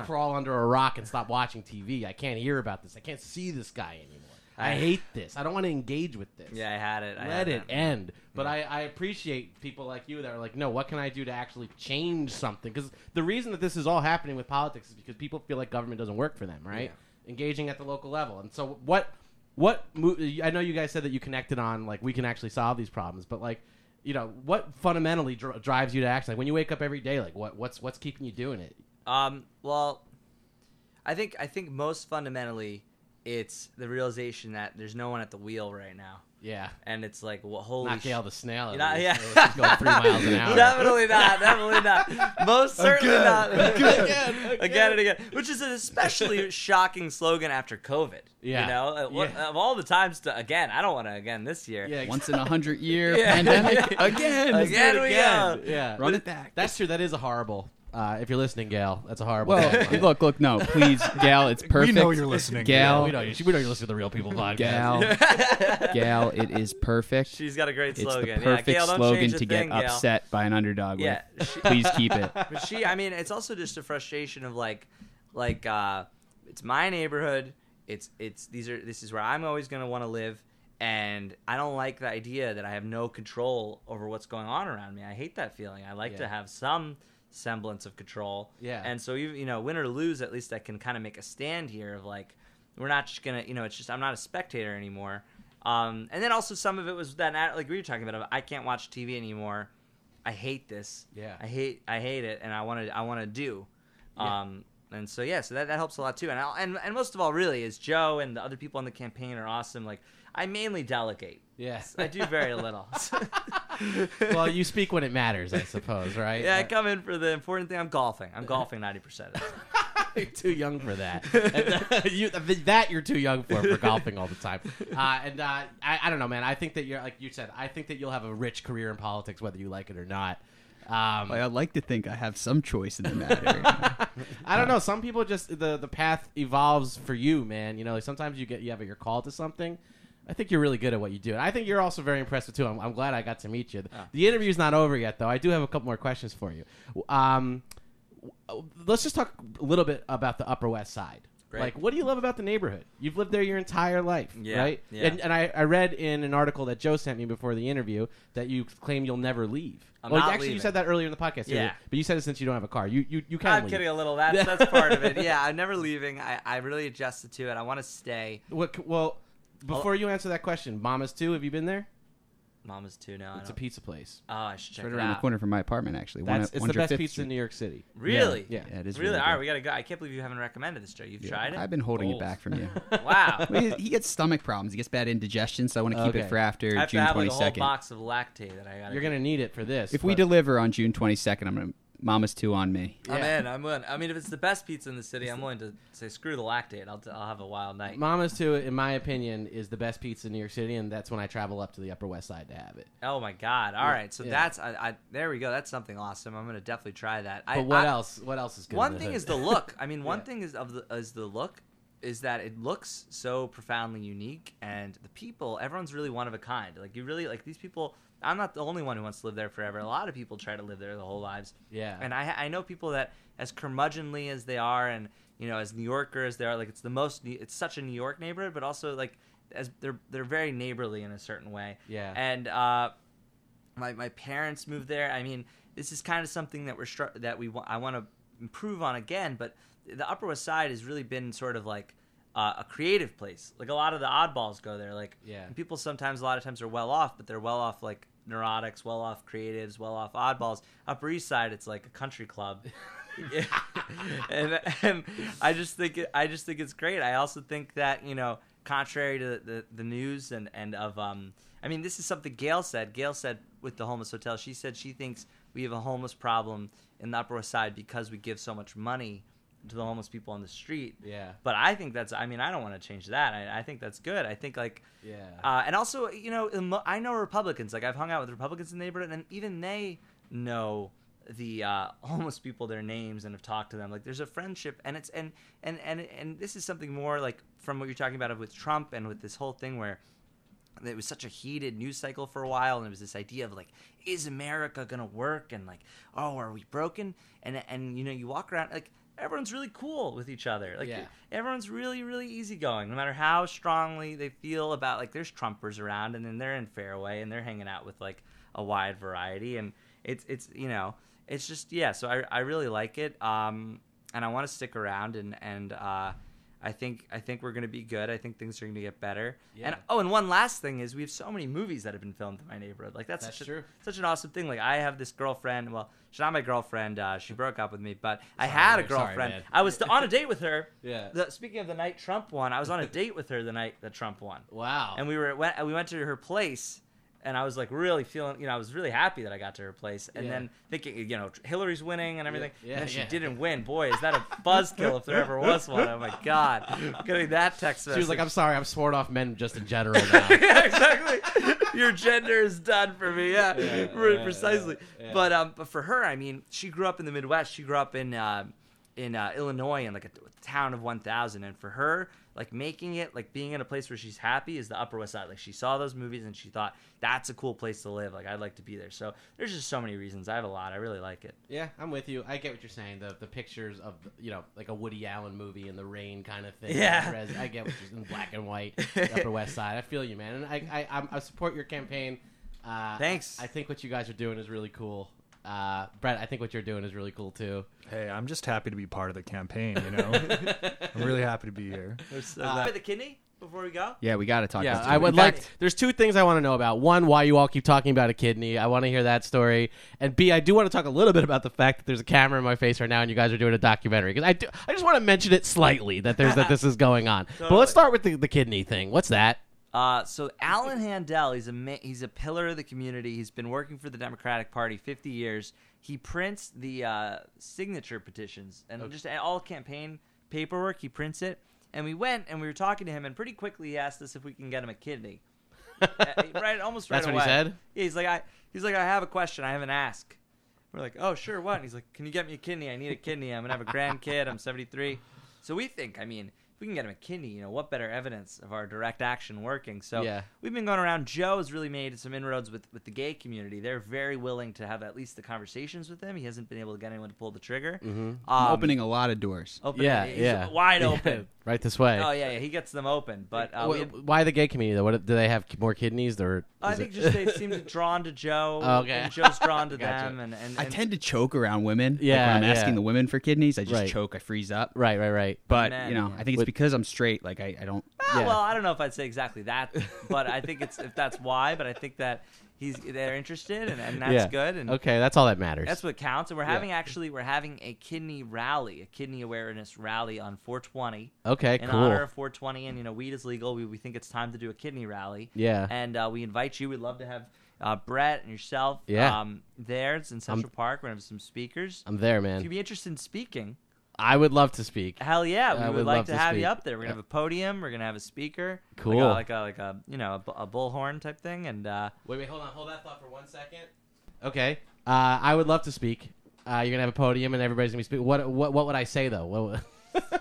crawl under a rock and stop watching TV. I can't hear about this. I can't see this guy anymore. I, hate this. I don't want to engage with this. yeah I had it I Let had it that. end. But I, I appreciate people like you that are like, no, what can I do to actually change something? Because the reason that this is all happening with politics is because people feel like government doesn't work for them, right? Engaging at the local level. And so what what mo- I know you guys said that you connected on like we can actually solve these problems, but like you know what fundamentally dr- drives you to action? Like when you wake up every day, like what what's what's keeping you doing it? um well I think I think most fundamentally it's the realization that there's no one at the wheel right now Yeah, and it's like well, holy not sh- Gale the snail. at Not- least. yeah. going three miles an [laughs] hour. Definitely not. Definitely not. Most certainly not. [laughs] Again, again, again. and again. Which is an especially [laughs] shocking slogan after COVID. Yeah. You know, Uh, Yeah. of all the times to again, I don't want to again this year. Yeah, Once in a hundred year Yeah. pandemic again. Again we again. go. Yeah, Run it back. That's true. That is a horrible. Uh, if you're listening, Gale, that's a horrible. Well, tagline. [laughs] look, look, no, please, Gale, it's perfect. We know you're listening, Gale. we know you. We know you listen to the Real People podcast. Gal, [laughs] Gal, it is perfect. She's got a great slogan. it's the perfect yeah, Gale, don't slogan change a to get Gale. upset by an underdog Yeah, with. she- Please keep it. [laughs] but she i mean it's also just a frustration of like like uh it's my neighborhood it's it's these are this is where i'm always going to want to live and i don't like the idea that i have no control over what's going on around me i hate that feeling i like to have some semblance of control Yeah. and so you you know win or lose at least i can kind of make a stand here of like we're not just gonna you know it's just i'm not a spectator anymore um, and then also some of it was that like we were talking about i can't watch tv anymore i hate this Yeah. I hate I hate it, and I want to I want to do. Yeah. Um, and so yeah, so that, that helps a lot too. And, I'll, and and most of all, really, is Joe and the other people on the campaign are awesome. Like I mainly delegate. Yes. I do very little. [laughs] [laughs] [laughs] well, you speak when it matters, I suppose, right? yeah, I come in for the important thing. I'm golfing. I'm golfing ninety percent. of the time. [laughs] you're too young for that. And, uh, you, that you're too young for for golfing all the time. [laughs] Uh, and uh, I, I don't know, man. I think that you're like you said. I think that you'll have a rich career in politics, whether you like it or not. Um, I'd like to think I have some choice in the matter. I don't know. Some people just the the path evolves for you, man. You know, like sometimes you get you have your call to something. I think you're really good at what you do, and I think you're also very impressive too. I'm, I'm glad I got to meet you. The interview's not over yet, though. I do have a couple more questions for you. Um, let's just talk a little bit about the Upper West Side. Great. Like, what do you love about the neighborhood? You've lived there your entire life, Yeah, right? yeah. And, and I, I read in an article that Joe sent me before the interview that you claim you'll never leave. I'm well, actually, you said that earlier in the podcast. Yeah. but you said it since you don't have a car. You you you can. I'm leave. kidding a little. That's that's [laughs] part of it. Yeah, I'm never leaving. I, I really adjusted to it. I want to stay. What, well, before you answer that question, Mama's Too, Have you been there? Mama's Too now. I It's a don't- pizza place. oh, I should check right it around the out. corner from my apartment, actually. One That's at- it's the 105th best pizza Street. in New York City. Really? Yeah. Yeah, it is Really? really All right, good. we gotta go. I can't believe you haven't recommended this, Joe. You've Yeah, tried it. I've been holding Goals. it back from you. [laughs] Wow. [laughs] Well, he, he gets stomach problems. He gets bad indigestion, so I want to keep Okay. it for after I have June to have like a whole second. box of Lactaid that I got. You're gonna need it for this. if we but- deliver on June twenty second, I'm gonna Mama's Too on me. I'm Yeah. in. I'm in. I mean, if it's the best pizza in the city, I'm willing to say screw the Lactaid. I'll, I'll have a wild night. Mama's Too, in my opinion, is the best pizza in New York City, and that's when I travel up to the Upper West Side to have it. Oh my god! All right, so yeah. that's I, I. There we go. That's something awesome. I'm gonna definitely try that. I, But what I- else? What else is good? One thing hood? is the look. I mean, [laughs] one Yeah. thing is of the is the look is that it looks so profoundly unique, and the people, everyone's really one of a kind. Like you really like these people. I'm not the only one who wants to live there forever. A lot of people try to live there their whole lives. Yeah. And I I know people that as curmudgeonly as they are, and you know as New Yorkers as they are, like it's the most. It's such a New York neighborhood, but also like as they're they're very neighborly in a certain way. Yeah. And uh, my my parents moved there. I mean, this is kind of something that we're str- that we wa- I want to improve on again. But the Upper West Side has really been sort of like uh, a creative place. Like a lot of the oddballs go there. Like Yeah. people sometimes a lot of times are well off, but they're well off like neurotics, well off creatives, well off oddballs. Upper East Side, it's like a country club. [laughs] [laughs] And and I just think it, I just think it's great. I also think that you know, contrary to the, the news and and of um, I mean, this is something Gale said. Gale said with the homeless hotel, she said she thinks we have a homeless problem in the Upper West Side because we give so much money to the homeless people on the street. Yeah. But I think that's. I mean, I don't want to change that. I, I think that's good. I think like. Yeah. Uh, and also, you know, I know Republicans. Like I've hung out with Republicans in the neighborhood, and even they know the uh, [laughs] homeless people, their names, and have talked to them. Like there's a friendship, and it's and and and and this is something more like from what you're talking about with Trump and with this whole thing where it was such a heated news cycle for a while and it was this idea of like is america gonna work and like oh are we broken and and you know you walk around like everyone's really cool with each other. Like Yeah. everyone's really really easygoing. No matter how strongly they feel about like there's trumpers around and then they're in fairway and they're hanging out with like a wide variety. And it's it's you know it's just yeah so i, I really like it. Um and i want to stick around and and uh I think I think we're gonna be good. I think things are gonna get better. Yeah. And oh, and one last thing is we have so many movies that have been filmed in my neighborhood. Like that's, That's such, true. A, such an awesome thing. Like I have this girlfriend. Well, she's not my girlfriend. Uh, she broke up with me, but I had a man. Sorry, girlfriend. I was on a date with her. [laughs] Yeah. The, speaking of the night Trump won, I was on a [laughs] date with her the night that Trump won, wow. and we were went we went to her place. And I was like really feeling, you know, I was really happy that I got to her place, and Yeah. then thinking, you know, Hillary's winning and everything, Yeah, and then she yeah. didn't win. Boy, is that a [laughs] buzzkill if there ever was one. Oh my god, getting that text She message. was like, "I'm sorry, I'm sworn off men just in general [laughs] now." yeah, exactly. Your gender is done for me. Yeah, Yeah, yeah, precisely. yeah, yeah. But um, but for her, I mean, she grew up in the Midwest. She grew up in uh, in uh, Illinois in like a town of 1,000, and for her, like making it, like being in a place where she's happy is the Upper West Side. Like she saw those movies and she thought that's a cool place to live. Like I'd like to be there. So there's just so many reasons. I have a lot. I really like it. Yeah, I'm with you. I get what you're saying. The the pictures of you know like a Woody Allen movie in the rain kind of thing. Yeah. I get what you're in black and white, Upper West Side. I feel you, man, and I I, I support your campaign. Uh, Thanks. I think what you guys are doing is really cool. Uh, Brett, I think what you're doing is really cool too. Hey, I'm just happy to be part of the campaign. You know, [laughs] I'm really happy to be here. Uh, the kidney before we go. Yeah, we got to talk. Yeah, about I would In like. There's two things I want to know about. One, why you all keep talking about a kidney. I want to hear that story. And B, I do want to talk a little bit about the fact that there's a camera in my face right now, and you guys are doing a documentary. Because I do, I just want to mention it slightly that there's that this is going on. [laughs] But let's start with the, the kidney thing. What's that? Uh, so Alan Handel, he's a he's a pillar of the community. He's been working for the Democratic Party 50 years. He prints the uh, signature petitions and just all campaign paperwork. He prints it, and we went and we were talking to him, and pretty quickly he asked us if we can get him a kidney. [laughs] Uh, right, almost right That's what he said? Yeah, he's like, I he's like, I have a question. I have an ask. We're like, oh sure, what? And he's like, can you get me a kidney? I need a kidney. I'm gonna have a grandkid. I'm 73. So we think, I mean, we can get him a kidney, you know, what better evidence of our direct action working? So Yeah. we've been going around. Joe has really made some inroads with, with the gay community. They're very willing to have at least the conversations with him. He hasn't been able to get anyone to pull the trigger. Mm-hmm. Um, opening a lot of doors. open- Yeah, he's yeah, wide Yeah, open. [laughs] right this way. Oh yeah, yeah, he gets them open. But uh, we Wh- had- why the gay community though? What do they have more kidneys or? I think it- just they [laughs] seem drawn to Joe. Oh, [laughs] okay. And Joe's drawn to Gotcha. them, and, and, I tend to choke around women. Like, Yeah, when I'm asking yeah. the women for kidneys, I just Right. choke. I freeze up. right, right, right. But Men, you know, yeah. I think it's With- because I'm straight. Like I, I don't. Ah, Yeah. Well, I don't know if I'd say exactly that, but I think it's if that's why. But I think that he's they're interested, and, and that's yeah. good. And okay, that's all that matters. That's what counts. And we're having actually we're having a kidney rally, a kidney awareness rally on 420 okay, in cool. honor of 420. And you know, weed is legal. We, we think it's time to do a kidney rally. Yeah. And uh, we invite you. We'd love to have uh, Brett and yourself. Yeah. Um, there. It's in Central Park. We're gonna have some speakers. I'm there, man. if you'd be interested in speaking, I would love to speak. hell yeah, we I would, would like love to, to have speak. you up there. We're gonna Yeah. have a podium. We're gonna have a speaker. Cool. Like a like a, like a you know a, a bullhorn type thing. And uh, Wait, wait, hold on, hold that thought for one second. Okay, uh, I would love to speak. Uh, you're gonna have a podium and everybody's gonna be speaking. What, what, what would I say though? What, would-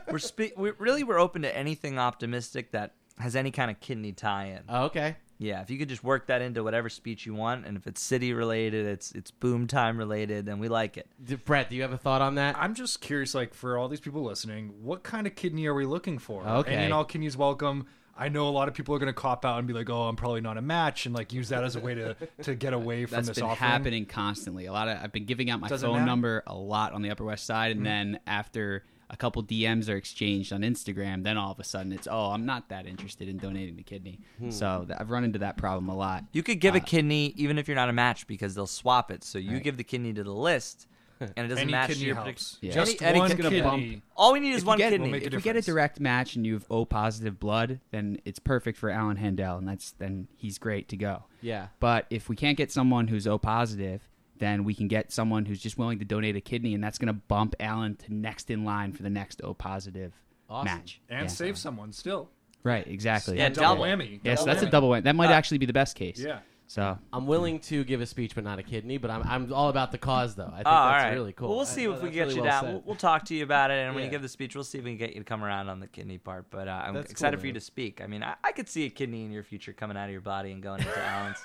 [laughs] we're spe- we really we're open to anything optimistic that has any kind of kidney tie-in. oh, okay. Yeah, if you could just work that into whatever speech you want, and if it's city related, it's it's boom time related, then we like it. D- Brett, do you have a thought on that? I'm just curious, like for all these people listening, what kind of kidney are we looking for? Okay. Any and all kidneys welcome. I know a lot of people are going to cop out and be like, "Oh, I'm probably not a match," and like use that as a way to [laughs] to get away from That's this been offering. happening constantly. A lot of I've been giving out my Does it phone matter? number a lot on the Upper West Side, and mm-hmm. then after a couple DMs are exchanged on Instagram, then all of a sudden it's oh I'm not that interested in donating the kidney. Hmm. So th- I've run into that problem a lot. You could give a uh, kidney even if you're not a match because they'll swap it. So you Right. give the kidney to the list, and it [laughs] doesn't Any match kidney your helps. Yeah. Just Any- any one kidney. kidney. All we need is you one get- kidney. Will make a If we get a direct match and you have O positive blood, then it's perfect for Alan Handel, and that's then he's great to go. yeah. But if we can't get someone who's O positive, then we can get someone who's just willing to donate a kidney, and that's going to bump Alan to next in line for the next O positive Awesome. match. and Yeah. save someone still. Right, exactly. Yeah, double double. whammy. Yes, Double that's a double whammy. That might Uh, actually be the best case. Yeah. So I'm willing to give a speech, but not a kidney. But I'm, I'm all about the cause, though. I think Oh, that's right. really cool. Well, we'll see oh, if we can get really you well down. We'll, we'll talk to you about it, and when you give the speech, we'll see if we can get you to come around on the kidney part. But uh, I'm That's excited cool, for you to speak. I mean, I, I could see a kidney in your future coming out of your body and going into [laughs] Alan's.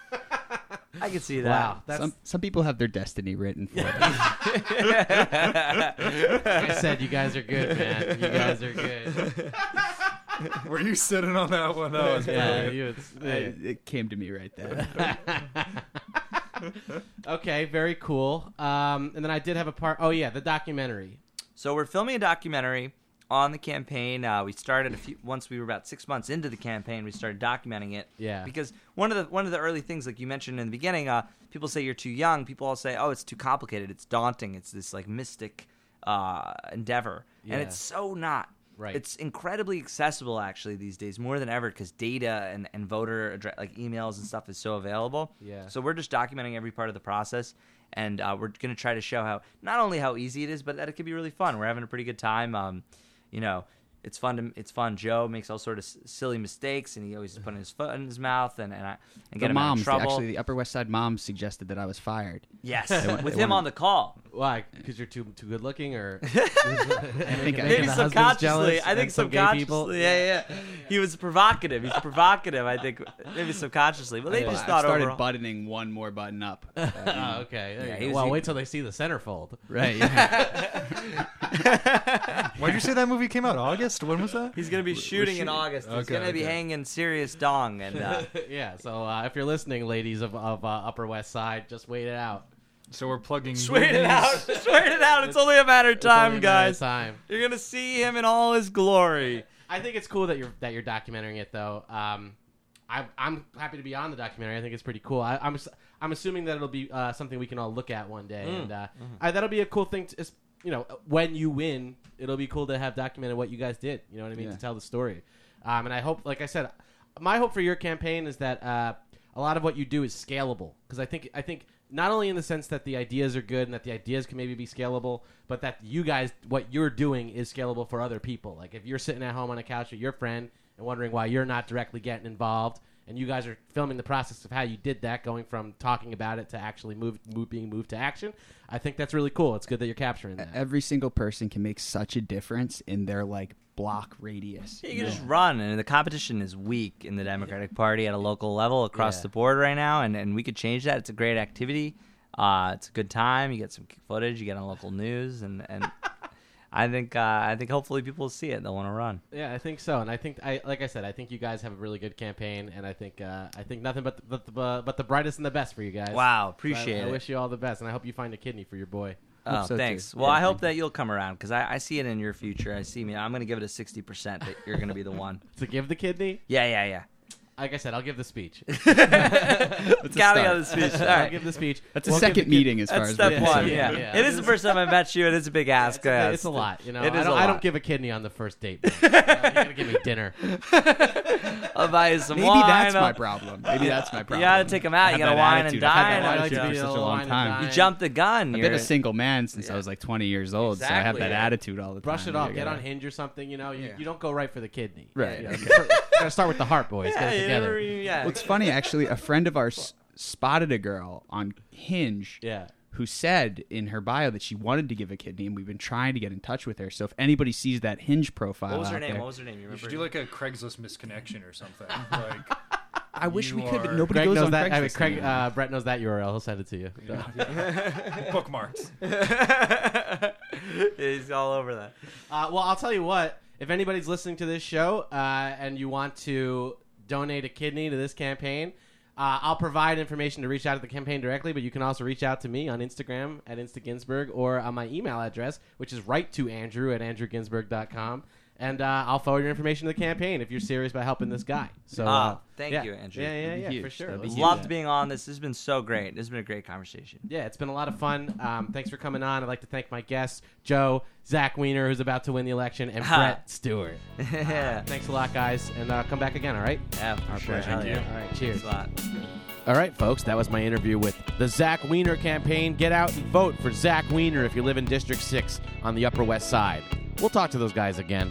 I can see that. Wow, that's some some people have their destiny written for them. like [laughs] I said. You guys are good, man. You guys are good. Were you sitting on that one? That was Yeah, brilliant. you, it's, it, it came to me right there. [laughs] okay, very cool. Um, and then I did have a part. Oh yeah, the documentary. So we're filming a documentary on the campaign. Uh, we started a few once we were about six months into the campaign. We started documenting it. Yeah. Because one of the one of the early things, like you mentioned in the beginning, uh, people say you're too young. People all say, "Oh, it's too complicated. It's daunting. It's this like mystic uh, endeavor," Yeah. and it's so not. Right. It's incredibly accessible actually these days, more than ever, because data and, and voter address, like emails and stuff is so available. Yeah. So we're just documenting every part of the process, and uh, we're gonna try to show how not only how easy it is, but that it can be really fun. We're having a pretty good time. Um, you know. It's fun. To, it's fun. Joe makes all sort of s- silly mistakes, and he always is putting his foot in his mouth, and and, I, and get The him moms, of trouble. actually, the Upper West Side moms suggested that I was fired. yes, with they him wanted- on the call. Why? Because you're too too good looking, or [laughs] [laughs] I think I- Maybe subconsciously. I think some gay people? subconsciously. Yeah, yeah. He was provocative. He's provocative. I think maybe subconsciously, but they Well, just I thought started overall. buttoning one more button up. [laughs] Oh, okay. There Yeah, you he go. was- well, he- wait till they see the centerfold. right. Yeah. Why did you say that movie came out August? When was that? He's gonna be shooting in August. He's gonna be hanging serious dong, and uh, yeah. So uh, if you're listening, ladies of, of uh, Upper West Side, just wait it out. So we're plugging. [laughs] wait it out. [laughs] Wait it out. It's only a matter of only time, a matter of guys. Time. You're gonna see him in all his glory. I think it's cool that you're that you're documenting it, though. Um, I, I'm happy to be on the documentary. I think it's pretty cool. I, I'm I'm assuming that it'll be uh, something we can all look at one day, Mm. and uh, Mm-hmm. I, that'll be a cool thing. To, is- you know, when you win, it'll be cool to have documented what you guys did. You know what I mean? Yeah. To tell the story. Um, and I hope, like I said, my hope for your campaign is that uh, a lot of what you do is scalable because I think I think not only in the sense that the ideas are good and that the ideas can maybe be scalable, but that you guys what you're doing is scalable for other people. Like if you're sitting at home on a couch with your friend and wondering why you're not directly getting involved, and you guys are filming the process of how you did that, going from talking about it to actually move, move being moved to action. I think that's really cool. It's good that you're capturing that. Every single person can make such a difference in their like block radius. You can just run, and the competition is weak in the Democratic Party at a local level across Yeah. the board right now, and, and we could change that. It's a great activity. Uh, it's a good time. You get some footage. You get on local news, and, and [laughs] I think uh, I think hopefully people will see it. They'll want to run. Yeah, I think so, and I think I like I said, I think you guys have a really good campaign, and I think uh, I think nothing but the, but the, but the brightest and the best for you guys. Wow, So I- appreciate I, it. wish you all the best, and I hope you find a kidney for your boy. Oh, so, too. thanks. Well, Yeah, I hope that you'll come around because I, I see it in your future. I see me. I'm going to give it a sixty percent that you're going to be the [laughs] one. To give the kidney, Yeah, yeah, yeah. Like I said, I'll give the speech. [laughs] [laughs] It's start. on the speech. All I'll right. give the speech. That's a We'll give second the kid- meeting as far That's as step we're one. concerned. Yeah, Yeah. it is the first time I met you. And It is a big ask. It's, a, it's a lot, you know. It I is don't, a I lot. don't give a kidney on the first date. bro. [laughs] you, know, you gotta give me dinner. I'll buy you some Maybe wine. that's my I'll- problem. Maybe that's my problem. You gotta take them out. I You have gotta that wine and attitude. I've had dine. that I on like to attitude be for such a little long and time. You dine. jumped the gun. I've You're, been a single man since I was like 20 years old, so I have Exactly, that yeah. attitude all the time. Brush it off. You Get gotta- on Hinge or something. You know, you, Yeah. you don't go right for the kidney. Right. You okay. gotta start with the heart, boys. yeah, Get it you together. never- yeah. Well, it's funny actually. A friend of ours spotted a girl on Hinge Yeah. who said in her bio that she wanted to give a kidney, and we've been trying to get in touch with her. So if anybody sees that Hinge profile, What was her out name? there- What was her name? You You remember? should do like a Craigslist misconnection or something. [laughs] Like I wish You we could. but Nobody Greg goes knows on that. I mean, Craigslist Craig, uh, Brett knows that URL. He'll send it to you. [laughs] bookmarks. [laughs] He's all over that. Uh, well, I'll tell you what. If anybody's listening to this show uh, and you want to donate a kidney to this campaign, uh, I'll provide information to reach out to the campaign directly, but you can also reach out to me on Instagram at InstaGinsburg or on my email address, which is write to Andrew at andrewginsburg.com. And uh, I'll forward your information to the campaign if you're serious about helping this guy. So, Ah, uh, thank yeah. you, Andrew. Yeah, yeah, That'd yeah, for sure. That'd be Let's huge. do Loved being on this. This has been so great. This has been a great conversation. Yeah, it's been a lot of fun. Um, thanks for coming on. I'd like to thank my guests, Joe, Zack Weiner, who's about to win the election, and Ha. Brett Stewart. [laughs] yeah. Thanks a lot, guys, and uh, come back again, all right? Yeah, for sure. pleasure. Hell Thank yeah. All right, cheers. Thanks a lot. All right, folks, that was my interview with the Zack Weiner campaign. Get out and vote for Zack Weiner if you live in District 6 on the Upper West Side. We'll talk to those guys again.